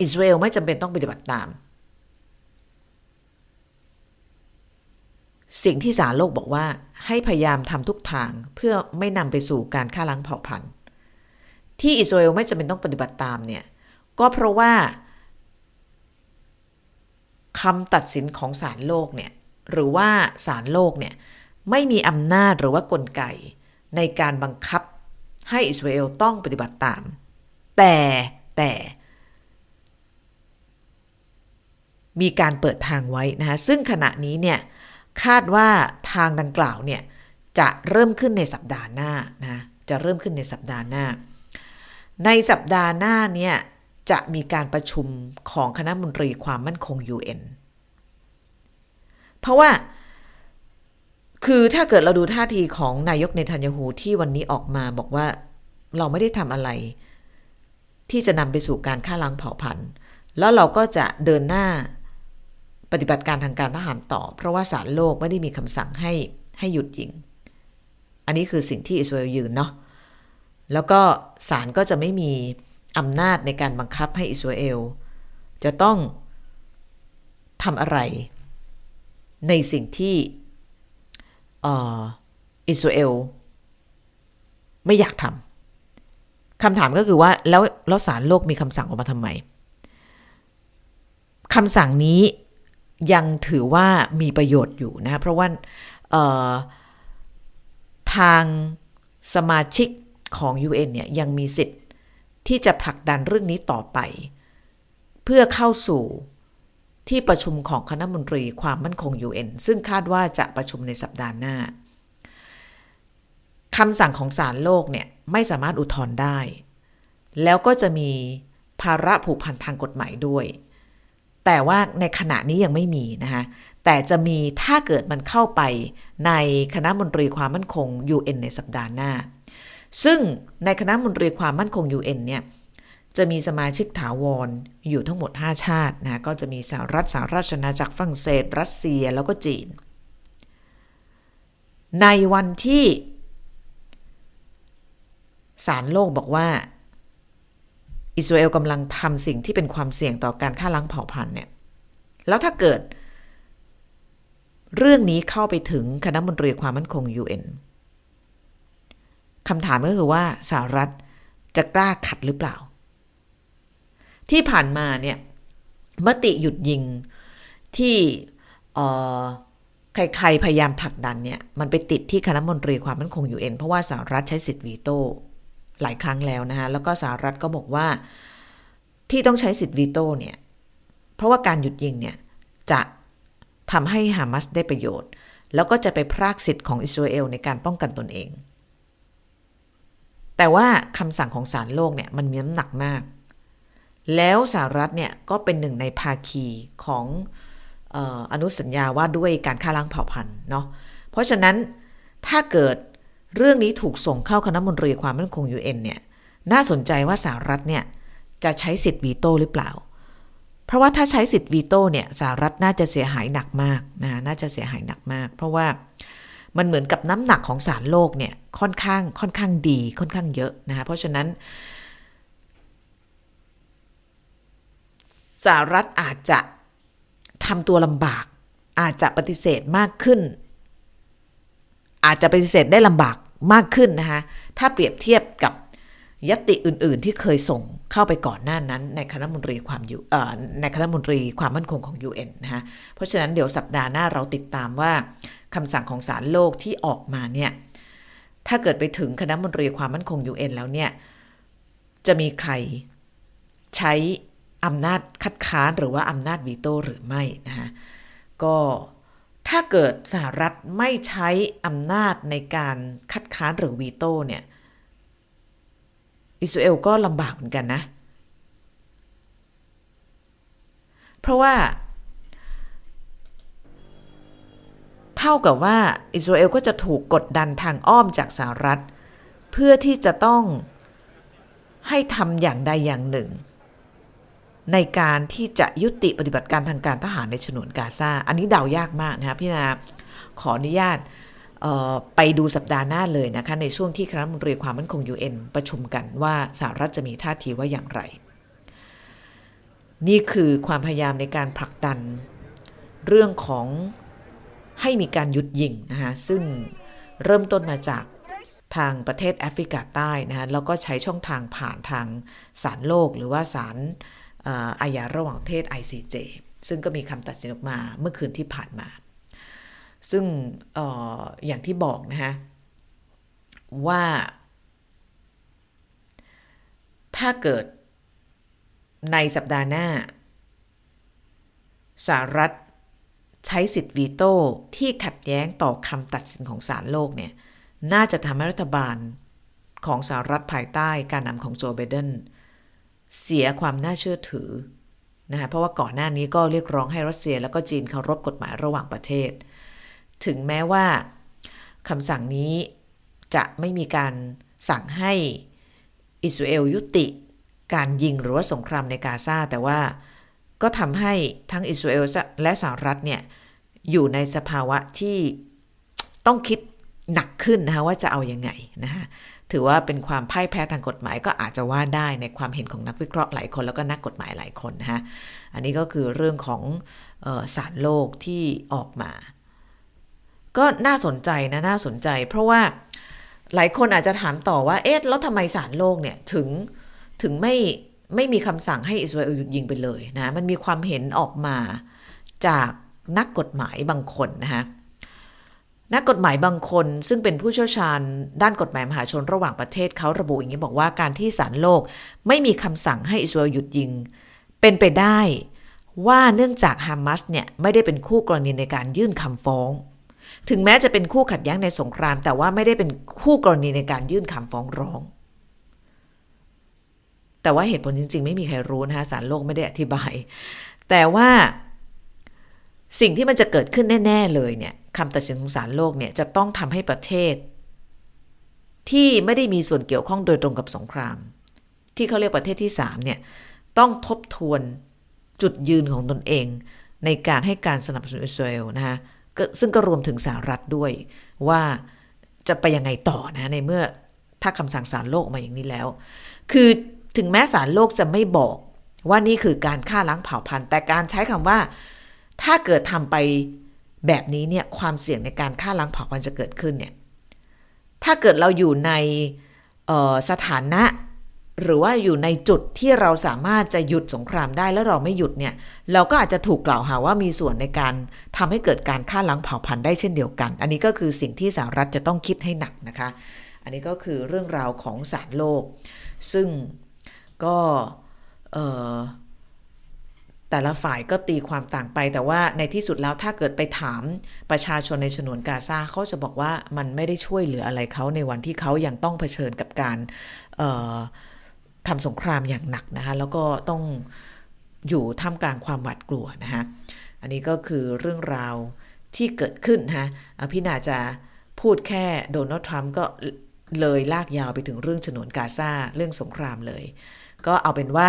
อิสราเอลไม่จำเป็นต้องปฏิบัติตาม สิ่งที่ศาลโลกบอกว่าให้พยายามทำทุกทางเพื่อไม่นำไปสู่การฆ่าล้างเผ่าพันธุ์ที่อิสราเอลไม่จำเป็นต้องปฏิบัติตามเนี่ย ก็เพราะว่าคำตัดสินของศาลโลกเนี่ย หรือว่าศาลโลกเนี่ย ไม่มีอำนาจหรือว่ากลไก ในการบังคับให้อิสราเอลต้องปฏิบัติตาม แต่แต่มีการเปิดทางไว้นะคะซึ่งขณะนี้เนี่ย คาดว่าทางดังกล่าวเนี่ยจะเริ่มขึ้นในสัปดาห์หน้านะจะเริ่มขึ้นในสัปดาห์หน้า ในสัปดาห์หน้าเนี่ยจะมีการประชุมของคณะมนตรีความมั่นคง UN เพราะว่าคือถ้าเกิดเราดูท่าทีของนายกเนทันยาฮูที่วันนี้ออกมาบอกว่าเราไม่ได้ทำอะไร ที่จะนำไปสู่การฆ่าล้างเผ่าพันธุ์ แล้วเราก็จะเดินหน้า ปฏิบัติการทางการทหารต่อ เพราะว่าศาลโลกไม่ได้มีคำสั่งให้ให้หยุดยิง อันนี้คือสิ่งที่อิสราเอลยืนเนาะแล้วก็ศาลก็จะไม่มีอำนาจในการบังคับให้อิสราเอลจะต้องทำอะไร ในสิ่งที่อิสราเอลไม่อยากทำคำถามก็คือว่าแล้วแล้วศาลโลกมีคำสั่งออกมาทำไมคำสั่งนี้ ยังถือว่ามีประโยชน์อยู่นะเพราะว่าทางสมาชิกของ UN เนี่ยยังมีสิทธิ์ที่จะผลักดันเรื่องนี้ต่อไป เพื่อเข้าสู่ที่ประชุมของคณะมนตรีความมั่นคง UN ซึ่งคาดว่าจะประชุมในสัปดาห์หน้าคำสั่งของศาลโลกเนี่ยไม่สามารถอุทธรณ์ได้ แล้วก็จะมีภาระผูกพันทางกฎหมายด้วย แต่ว่าในขณะนี้ยังไม่มีนะคะแต่จะมีถ้าเกิดมันเข้าไปในคณะมนตรีความมั่นคง UN ในสัปดาห์หน้า ซึ่งในคณะมนตรีความมั่นคง UN เนี่ยจะมีสมาชิกถาวรอยู่ทั้งหมด 5 ชาตินะก็จะมีสหรัฐสหราชอาณาจักรฝรั่งเศส รัสเซียแล้วก็จีน ในวันที่ศาลโลกบอกว่า อิสราเอลกำลังทำสิ่งที่เป็นความเสี่ยงต่อการฆ่าล้างเผ่าพันธุ์เนี่ยแล้วถ้าเกิด เรื่องนี้เข้าไปถึงคณะมนตรีความมั่นคง UN คำถามก็คือว่าสหรัฐจะกล้าขัดหรือเปล่า ที่ผ่านมาเนี่ยมติหยุดยิงที่ใครๆพยายามผลักดันเนี่ยมันไปติดที่คณะมนตรีความมั่นคงยูเอ็นเพราะว่าสหรัฐใช้สิทธิ์วีโต้ หลายครั้งแล้วนะคะแล้วก็สหรัฐก็บอกว่าที่ต้องใช้สิทธิ์วีโต้เนี่ย เพราะว่าการหยุดยิงเนี่ย จะทำให้ฮามาสได้ประโยชน์ แล้วก็จะไปพรากสิทธิ์ของอิสราเอลในการป้องกันตนเอง แต่ว่าคำสั่งของศาลโลกเนี่ยมันมีน้ำหนักมาก แล้วสหรัฐเนี่ยก็เป็นหนึ่งในภาคีของอนุสัญญาว่าด้วยการฆ่าล้างเผ่าพันธุ์เนาะเพราะฉะนั้นถ้าเกิด เรื่องนี้ถูกส่งเข้าคณะมนตรีความมั่นคง UN เนี่ยน่าสนใจว่าสหรัฐเนี่ยจะใช้สิทธิ์วีโต้หรือเปล่า เพราะว่าถ้าใช้สิทธิ์วีโต้เนี่ยสหรัฐน่าจะเสียหายหนักมากนะน่าจะเสียหายหนักมาก เพราะว่ามันเหมือนกับน้ำหนักของสารโลกเนี่ยค่อนข้างค่อนข้างดีค่อนข้างเยอะนะคะเพราะฉะนั้นสหรัฐอาจจะทำตัวลำบากอาจจะปฏิเสธมากขึ้น อาจจะปฏิเสธได้ลำบากมากขึ้นนะคะถ้าเปรียบเทียบกับยติอื่น ๆ ที่เคยส่งเข้าไปก่อนหน้านั้น ในคณะมนตรีความอยู่ในคณะมนตรีความมั่นคงของ UN นะคะเพราะฉะนั้นเดี๋ยวสัปดาห์หน้าเราติดตามว่าคำสั่งของศาลโลกที่ออกมาเนี่ยถ้าเกิดไปถึงคณะมนตรีความมั่นคง UN แล้วเนี่ยจะมีใครใช้อำนาจคัดค้านหรือว่าอำนาจวีโต้หรือไม่นะคะก็ ถ้าเกิดสหรัฐไม่ใช้อำนาจในการคัดค้านหรือวีโต้เนี่ย อิสราเอลก็ลำบากเหมือนกันนะ เพราะว่า เท่ากับว่าอิสราเอลก็จะถูกกดดันทางอ้อมจากสหรัฐ เพื่อที่จะต้องให้ทำอย่างใดอย่างหนึ่ง ในการที่จะยุติปฏิบัติการทางการทหารในฉนวนกาซา อันนี้เดายากมากนะครับพี่นาขออนุญาตไปดูสัปดาห์หน้าเลยนะคะ ในช่วงที่คณะมนตรีความมั่นคง UN ประชุมกันว่าสหรัฐจะมีท่าทีว่าอย่างไร นี่คือความพยายามในการผลักดันเรื่องของให้มีการหยุดยิงนะคะซึ่งเริ่มต้นมาจากทางประเทศแอฟริกาใต้นะคะแล้วก็ใช้ช่องทางผ่านทางศาลโลกหรือว่าศาล อาญาระหว่างประเทศ ICJ ซึ่งก็มีคำตัดสินออกมาเมื่อคืนที่ผ่านมา ซึ่งออย่างที่บอกนะฮะว่า ถ้าเกิดในสัปดาห์หน้าสหรัฐใช้สิทธิ์วีโต้ที่ขัดแย้งต่อคำตัดสินของศาลโลกเนี่ย น่าจะทำให้รัฐบาลของสหรัฐภายใต้การนำของโจไบเดน เสียความน่าเชื่อถือนะคะเพราะว่าก่อนหน้านี้ก็เรียกร้องให้รัสเซีย แล้วก็จีนเคารพกฎหมายระหว่างประเทศ ถึงแม้ว่าคำสั่งนี้จะไม่มีการสั่งให้อิสราเอลยุติการยิงหรือว่าสงครามในกาซาแต่ว่าก็ทำให้ทั้งอิสราเอลและสหรัฐเนี่ยอยู่ในสภาวะที่ต้องคิดหนักขึ้นนะคะว่าจะเอาอยัางไงนะคะ ถือว่าเป็นความพ่ายแพ้ทางกฎหมายก็อาจจะว่าได้ในความเห็นของนักวิเคราะห์หลายคนแล้วก็นักกฎหมายหลายคนนะคะอันนี้ก็คือเรื่องของศาลโลกที่ออกมา ก็น่าสนใจนะน่าสนใจ เพราะว่าหลายคนอาจจะถามต่อว่าเอ๊ะแล้วทำไมศาลโลกเนี่ยถึงถึงไม่ไม่มีคำสั่งให้อิสราเอลหยุดยิงไปเลยนะ มันมีความเห็นออกมาจากนักกฎหมายบางคนนะคะ นักกฎหมายบางคนซึ่งเป็นผู้เชี่ยวชาญ ด้านกฎหมายมหาชนระหว่างประเทศเขาระบุอย่างนี้บอกว่าการที่ศาลโลกไม่มีคำสั่งให้อิสราเอลหยุดยิง เป็นไปได้ว่าเนื่องจากฮามาสเนี่ยไม่ได้เป็นคู่กรณีในการยื่นคำฟ้อง ถึงแม้จะเป็นคู่ขัดแย้งในสงคราม แต่ว่าไม่ได้เป็นคู่กรณีในการยื่นคำฟ้องร้อง แต่ว่าเหตุผลจริง ๆ ไม่มีใครรู้นะคะสารโลกไม่ได้อธิบาย แต่ว่าสิ่งที่มันจะเกิดขึ้นแน่ ๆ เลยเนี่ย คำตัดสินของศาลโลกเนี่ยจะต้องทำให้ประเทศ ที่ไม่ได้มีส่วนเกี่ยวข้องโดยตรงกับสงคราม ที่เขาเรียกประเทศที่3เนี่ยต้องทบทวนจุดยืนของตนเอง ในการให้การสนับสนุนอิสราเอลนะคะซึ่งก็รวมถึงสหรัฐด้วยว่าจะไปยังไงต่อนะในเมื่อถ้าคำสั่งศาลโลกมาอย่างนี้แล้ว คือถึงแม้ศาลโลกจะไม่บอกว่านี่คือการฆ่าล้างเผ่าพันธุ์ แต่การใช้คำว่า ถ้าเกิดทำไป แบบนี้เนี่ยความเสี่ยงในการฆ่าล้างเผ่าพันธุ์จะเกิดขึ้นเนี่ยถ้าเกิดเราอยู่ในสถานะ หรือว่าอยู่ในจุดที่เราสามารถจะหยุดสงครามได้แล้วเราไม่หยุดเนี่ยเราก็อาจจะถูกกล่าวหาว่ามีส่วนในการทำให้เกิดการฆ่าล้างเผ่าพันธุ์ได้เช่นเดียวกัน อันนี้ก็คือสิ่งที่สหรัฐจะต้องคิดให้หนักนะคะ อันนี้ก็คือเรื่องราวของสารโลก ซึ่งก็ แต่ละฝ่ายก็ตีความต่างไป แต่ว่าในที่สุดแล้วถ้าเกิดไปถามประชาชนในฉนวนกาซาเขาจะบอกว่ามันไม่ได้ช่วยเหลืออะไรเขาในวันที่เขายังต้องเผชิญกับการทำสงครามอย่างหนักนะคะแล้วก็ต้องอยู่ท่ามกลางความหวาดกลัวนะคะอันนี้ก็คือเรื่องราวที่เกิดขึ้นนะพี่นาจะพูดแค่โดนัลด์ทรัมป์ก็เลยลากยาวไปถึงเรื่องฉนวนกาซาเรื่องสงครามเลย ก็เอาเป็นว่า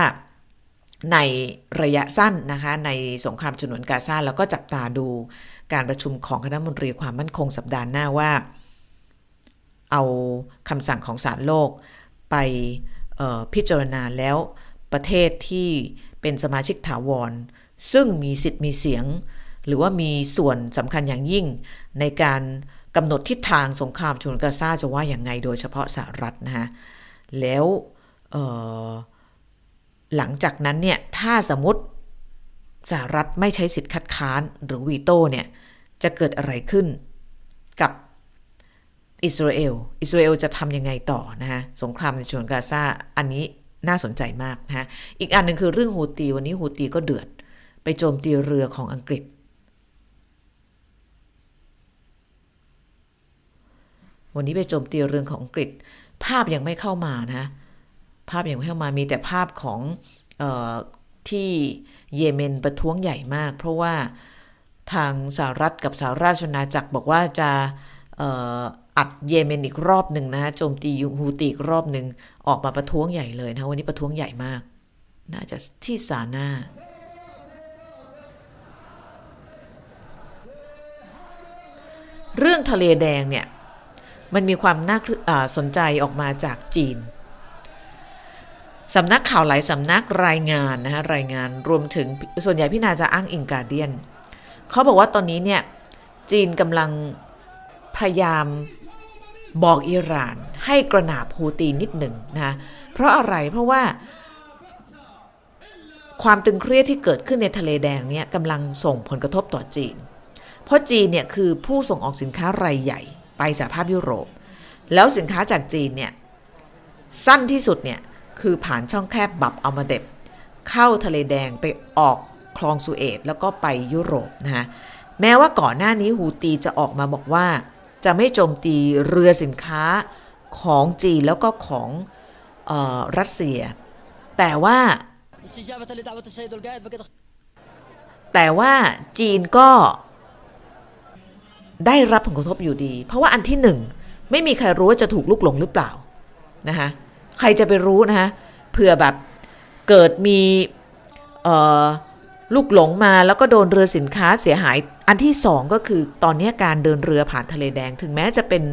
ในระยะสั้นนะคะในสงครามฉนวนกาซาแล้วก็จับตาดูการประชุมของคณะมนตรีความมั่นคงสัปดาห์หน้าว่า เอาคำสั่งของศาลโลกไปพิจารณาแล้วประเทศที่เป็นสมาชิกถาวร ซึ่งมีสิทธิ์มีเสียง หรือว่ามีส่วนสำคัญอย่างยิ่ง ในการกำหนดทิศทางสงครามชนกาซาจะว่าอย่างไงโดยเฉพาะสหรัฐนะฮะแล้ว หลังจากนั้นเนี่ยถ้าสมมติสหรัฐไม่ใช้สิทธิ์คัดค้านหรือวีโต้เนี่ยจะเกิดอะไรขึ้นกับอิสราเอล อิสราเอลจะทำยังไงต่อนะฮะ สงครามในชนกาซา อันนี้น่าสนใจมากนะฮะ อีกอันหนึ่งคือเรื่องฮูตี วันนี้ฮูตีก็เดือด ไปโจมตีเรือของอังกฤษ วันนี้ไปโจมตีเรือของอังกฤษ ภาพยังไม่เข้ามานะ ภาพอยังไม่เข้ามามีแต่ภาพของออที่เยเมนประท้วงใหญ่มาก เพราะว่าทางสหรัฐกับสหราชอาณาจักรบอกว่าจะอัดเยเมนอีกรอบหนึ่งนะโจมตียูฮูตีอีกรอบหนึ่งออกมาประท้วงใหญ่เลยนะวันนี้ประท้วงใหญ่มาก น่าจะที่ซาน่าเรื่องทะเลแดงเนี่ย มันมีความน่าสนใจออกมาจากจีน สำนักข่าวหลายสำนักรายงานนะฮะรายงานรวมถึงส่วนใหญ่พี่นาจะอ้างอิงการเดียนเขาบอกว่าตอนนี้เนี่ย จีนกำลังพยายามบอกอิหร่านให้กระนาบฮูตีนิดหนึ่งนะเพราะอะไรเพราะว่า ความตึงเครียดที่เกิดขึ้นในทะเลแดงเนี่ยกำลังส่งผลกระทบต่อจีน เพราะจีนเนี่ยคือผู้ส่งออกสินค้ารายใหญ่ไปสหภาพยุโรป แล้วสินค้าจากจีนเนี่ยสั้นที่สุดเนี่ย คือผ่านช่องแคบบับอัลมาเดบเข้าทะเลแดงไปออกคลองสุเอตแล้วก็ไปยุโรปนะฮะแม้ว่าก่อนหน้านี้ฮูตีจะออกมาบอกว่า จะไม่โจมตีเรือสินค้าของจีนแล้วก็ของออรัสเซีย แต่ว่าแต่ว่าจีนก็ได้รับผลกระทบอยู่ดี เพราะว่าอันที่หนึ่ง ไม่มีใครรู้ว่าจะถูกลุกหลงหรือเปล่านะคะ ใครจะไปรู้นะคะเผื่อแบบเกิดมีลูกหลงมาแล้วก็โดนเรือสินค้าเสียหาย อันที่สองก็คือตอนนี้การเดินเรือผ่านทะเลแดง ถึงแม้จะเป็น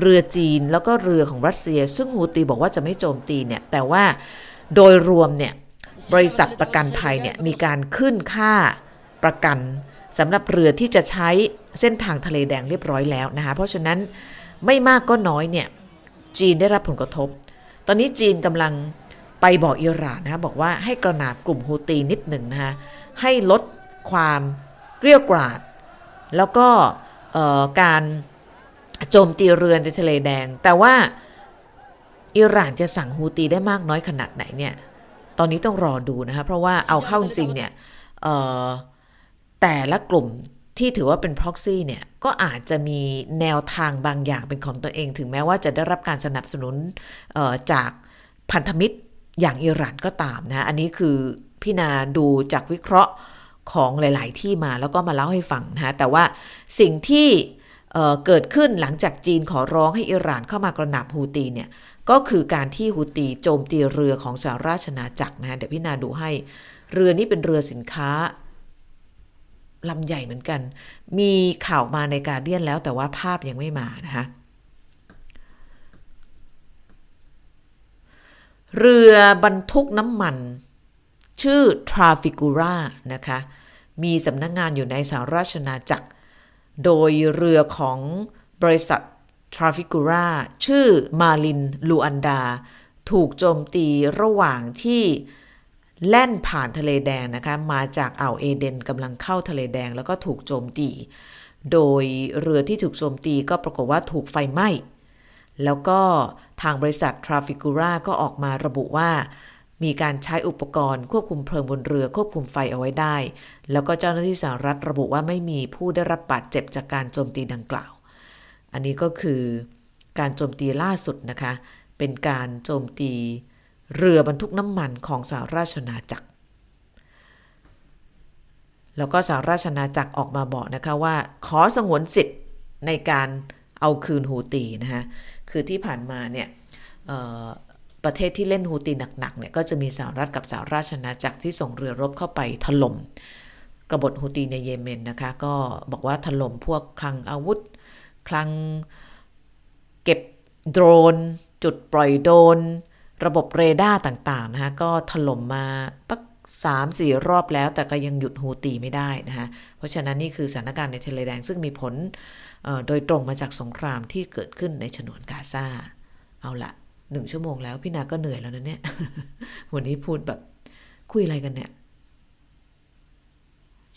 เรือจีนแล้วก็เรือของรัสเซีย ซึ่งฮูตีบอกว่าจะไม่โจมตีเนี่ย แต่ว่าโดยรวมเนี่ยบริษัทประกันภัยเนี่ยมีการขึ้นค่าประกันสำหรับเรือที่จะใช้เส้นทางทะเลแดงเรียบร้อยแล้วนะคะ เพราะฉะนั้นไม่มากก็น้อยเนี่ยจีนได้รับผลกระทบ อนนี้จีนกำลังไปบอกอิหร่านนะบอกว่าให้กระนาบกลุ่มฮูตีนิดหนึ่งนะคะให้ลดความเกลี้ยกราด แล้วก็การโจมตีเรือนในทะเลแดง แต่ว่าอิหร่านจะสั่งฮูตีได้มากน้อยขนาดไหนเนี่ยตอนนี้ต้องรอดูนะคะเพราะว่าเอาเข้าจริงเนี่ยแต่ละกลุ่ม ที่ถือว่าเป็นพ็อกซี่เนี่ยก็อาจจะมีแนวทางบางอย่างเป็นของตัวเอง ถึงแม้ว่าจะได้รับการสนับสนุนจากพันธมิตรอย่างอิหร่านก็ตามนะอันนี้คือพี่นาดูจากวิเคราะห์ของหลาย ๆ ที่มาแล้วก็มาเล่าให้ฟังนะแต่ว่าสิ่งที่เเกิดขึ้นหลังจากจีนขอร้องให้อิหร่านเข้ามากระหนับฮูตีเนี่ยก็คือการที่ฮูตีโจมตีเรือของสหราชนาจักรนะเดี๋ยวพี่นาดูให้ เรือนี้เป็นเรือสินค้า ลำใหญ่เหมือนกัน มีข่าวมาในการเดียนแล้วแต่ว่าภาพยังไม่มานะคะเรือบรรทุกน้ำมัน ชื่อ Trafigura นะคะ มีสำนักงงานอยู่ในสหราชนาจักร โดยเรือของบริษัท Trafigura ชื่อมาลินลูอันดา ถูกโจมตีระหว่างที่ แล่นผ่านทะเลแดงนะคะมาจากอ่าวเอเดนกำลังเข้าทะเลแดงแล้วก็ถูกโจมตี โดยเรือที่ถูกโจมตีก็ปรากฏว่าถูกไฟไหม้ แล้วก็ทางบริษัท Trafigura ก็ออกมาระบุว่ามีการใช้อุปกรณ์ควบคุมเพลิงบนเรือควบคุมไฟเอาไว้ได้ แล้วก็เจ้าหน้าที่สหรัฐระบุว่าไม่มีผู้ได้รับบาดเจ็บจากการโจมตีดังกล่าว อันนี้ก็คือการโจมตีล่าสุดนะคะ เป็นการโจมตี เรือบรรทุกน้ำมันของสหราชนาจักร แล้วก็สหราชนาจักรออกมาบอกนะคะว่า ขอสงวนสิทธิ์ในการเอาคืนฮูตีนะคะคือที่ผ่านมาเนี่ยประเทศที่เล่นฮูตีหนักๆเนี่ยก็จะมีสหรัฐกับสหราชอาณาจักรที่ส่งเรือรบเข้าไปถล่มกบฏฮูตีในเยเมนนะคะ ก็บอกว่าถล่มพวกคลังอาวุธ คลังเก็บโดรน จุดปล่อยโดรน ระบบเรดาร์ต่างๆนะคะก็ถล่มมาปักสามสี่รอบแล้ว แต่ก็ยังหยุดฮูตีไม่ได้นะคะเพราะฉะนั้นนี่คือสถานการณ์ในทะเลแดง ซึ่งมีผลโดยตรงมาจากสงครามที่เกิดขึ้นในฉนวนกาซาเอาละหนึ่งชั่วโมงแล้ว พี่นาก็เหนื่อยแล้วนะเนี่ย วันนี้พูดแบบคุยอะไรกันเนี่ย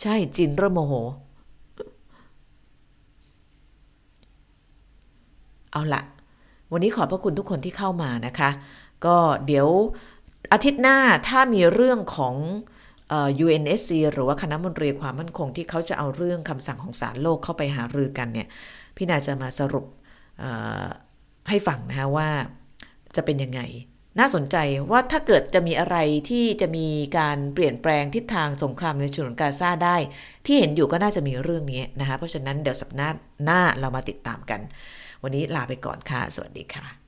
ใช่จินเริ่มโมโห เอาละวันนี้ขอบพระคุณทุกคนที่เข้ามานะคะ ก็เดี๋ยวอาทิตย์หน้าถ้ามีเรื่องของ UNSC หรือว่าคณะมนตรีความมั่นคงที่เขาจะเอาเรื่องคำสั่งของศาลโลกเข้าไปหารือกันเนี่ย พี่นาจะมาสรุปให้ฟังนะคะว่าจะเป็นยังไง น่าสนใจว่าถ้าเกิดจะมีอะไรที่จะมีการเปลี่ยนแปลงทิศทางสงครามในฉนวนกาซาได้ ที่เห็นอยู่ก็น่าจะมีเรื่องนี้นะคะเพราะฉะนั้นเดี๋ยวสัปดาห์หน้าเรามาติดตามกัน วันนี้ลาไปก่อนค่ะ สวัสดีค่ะ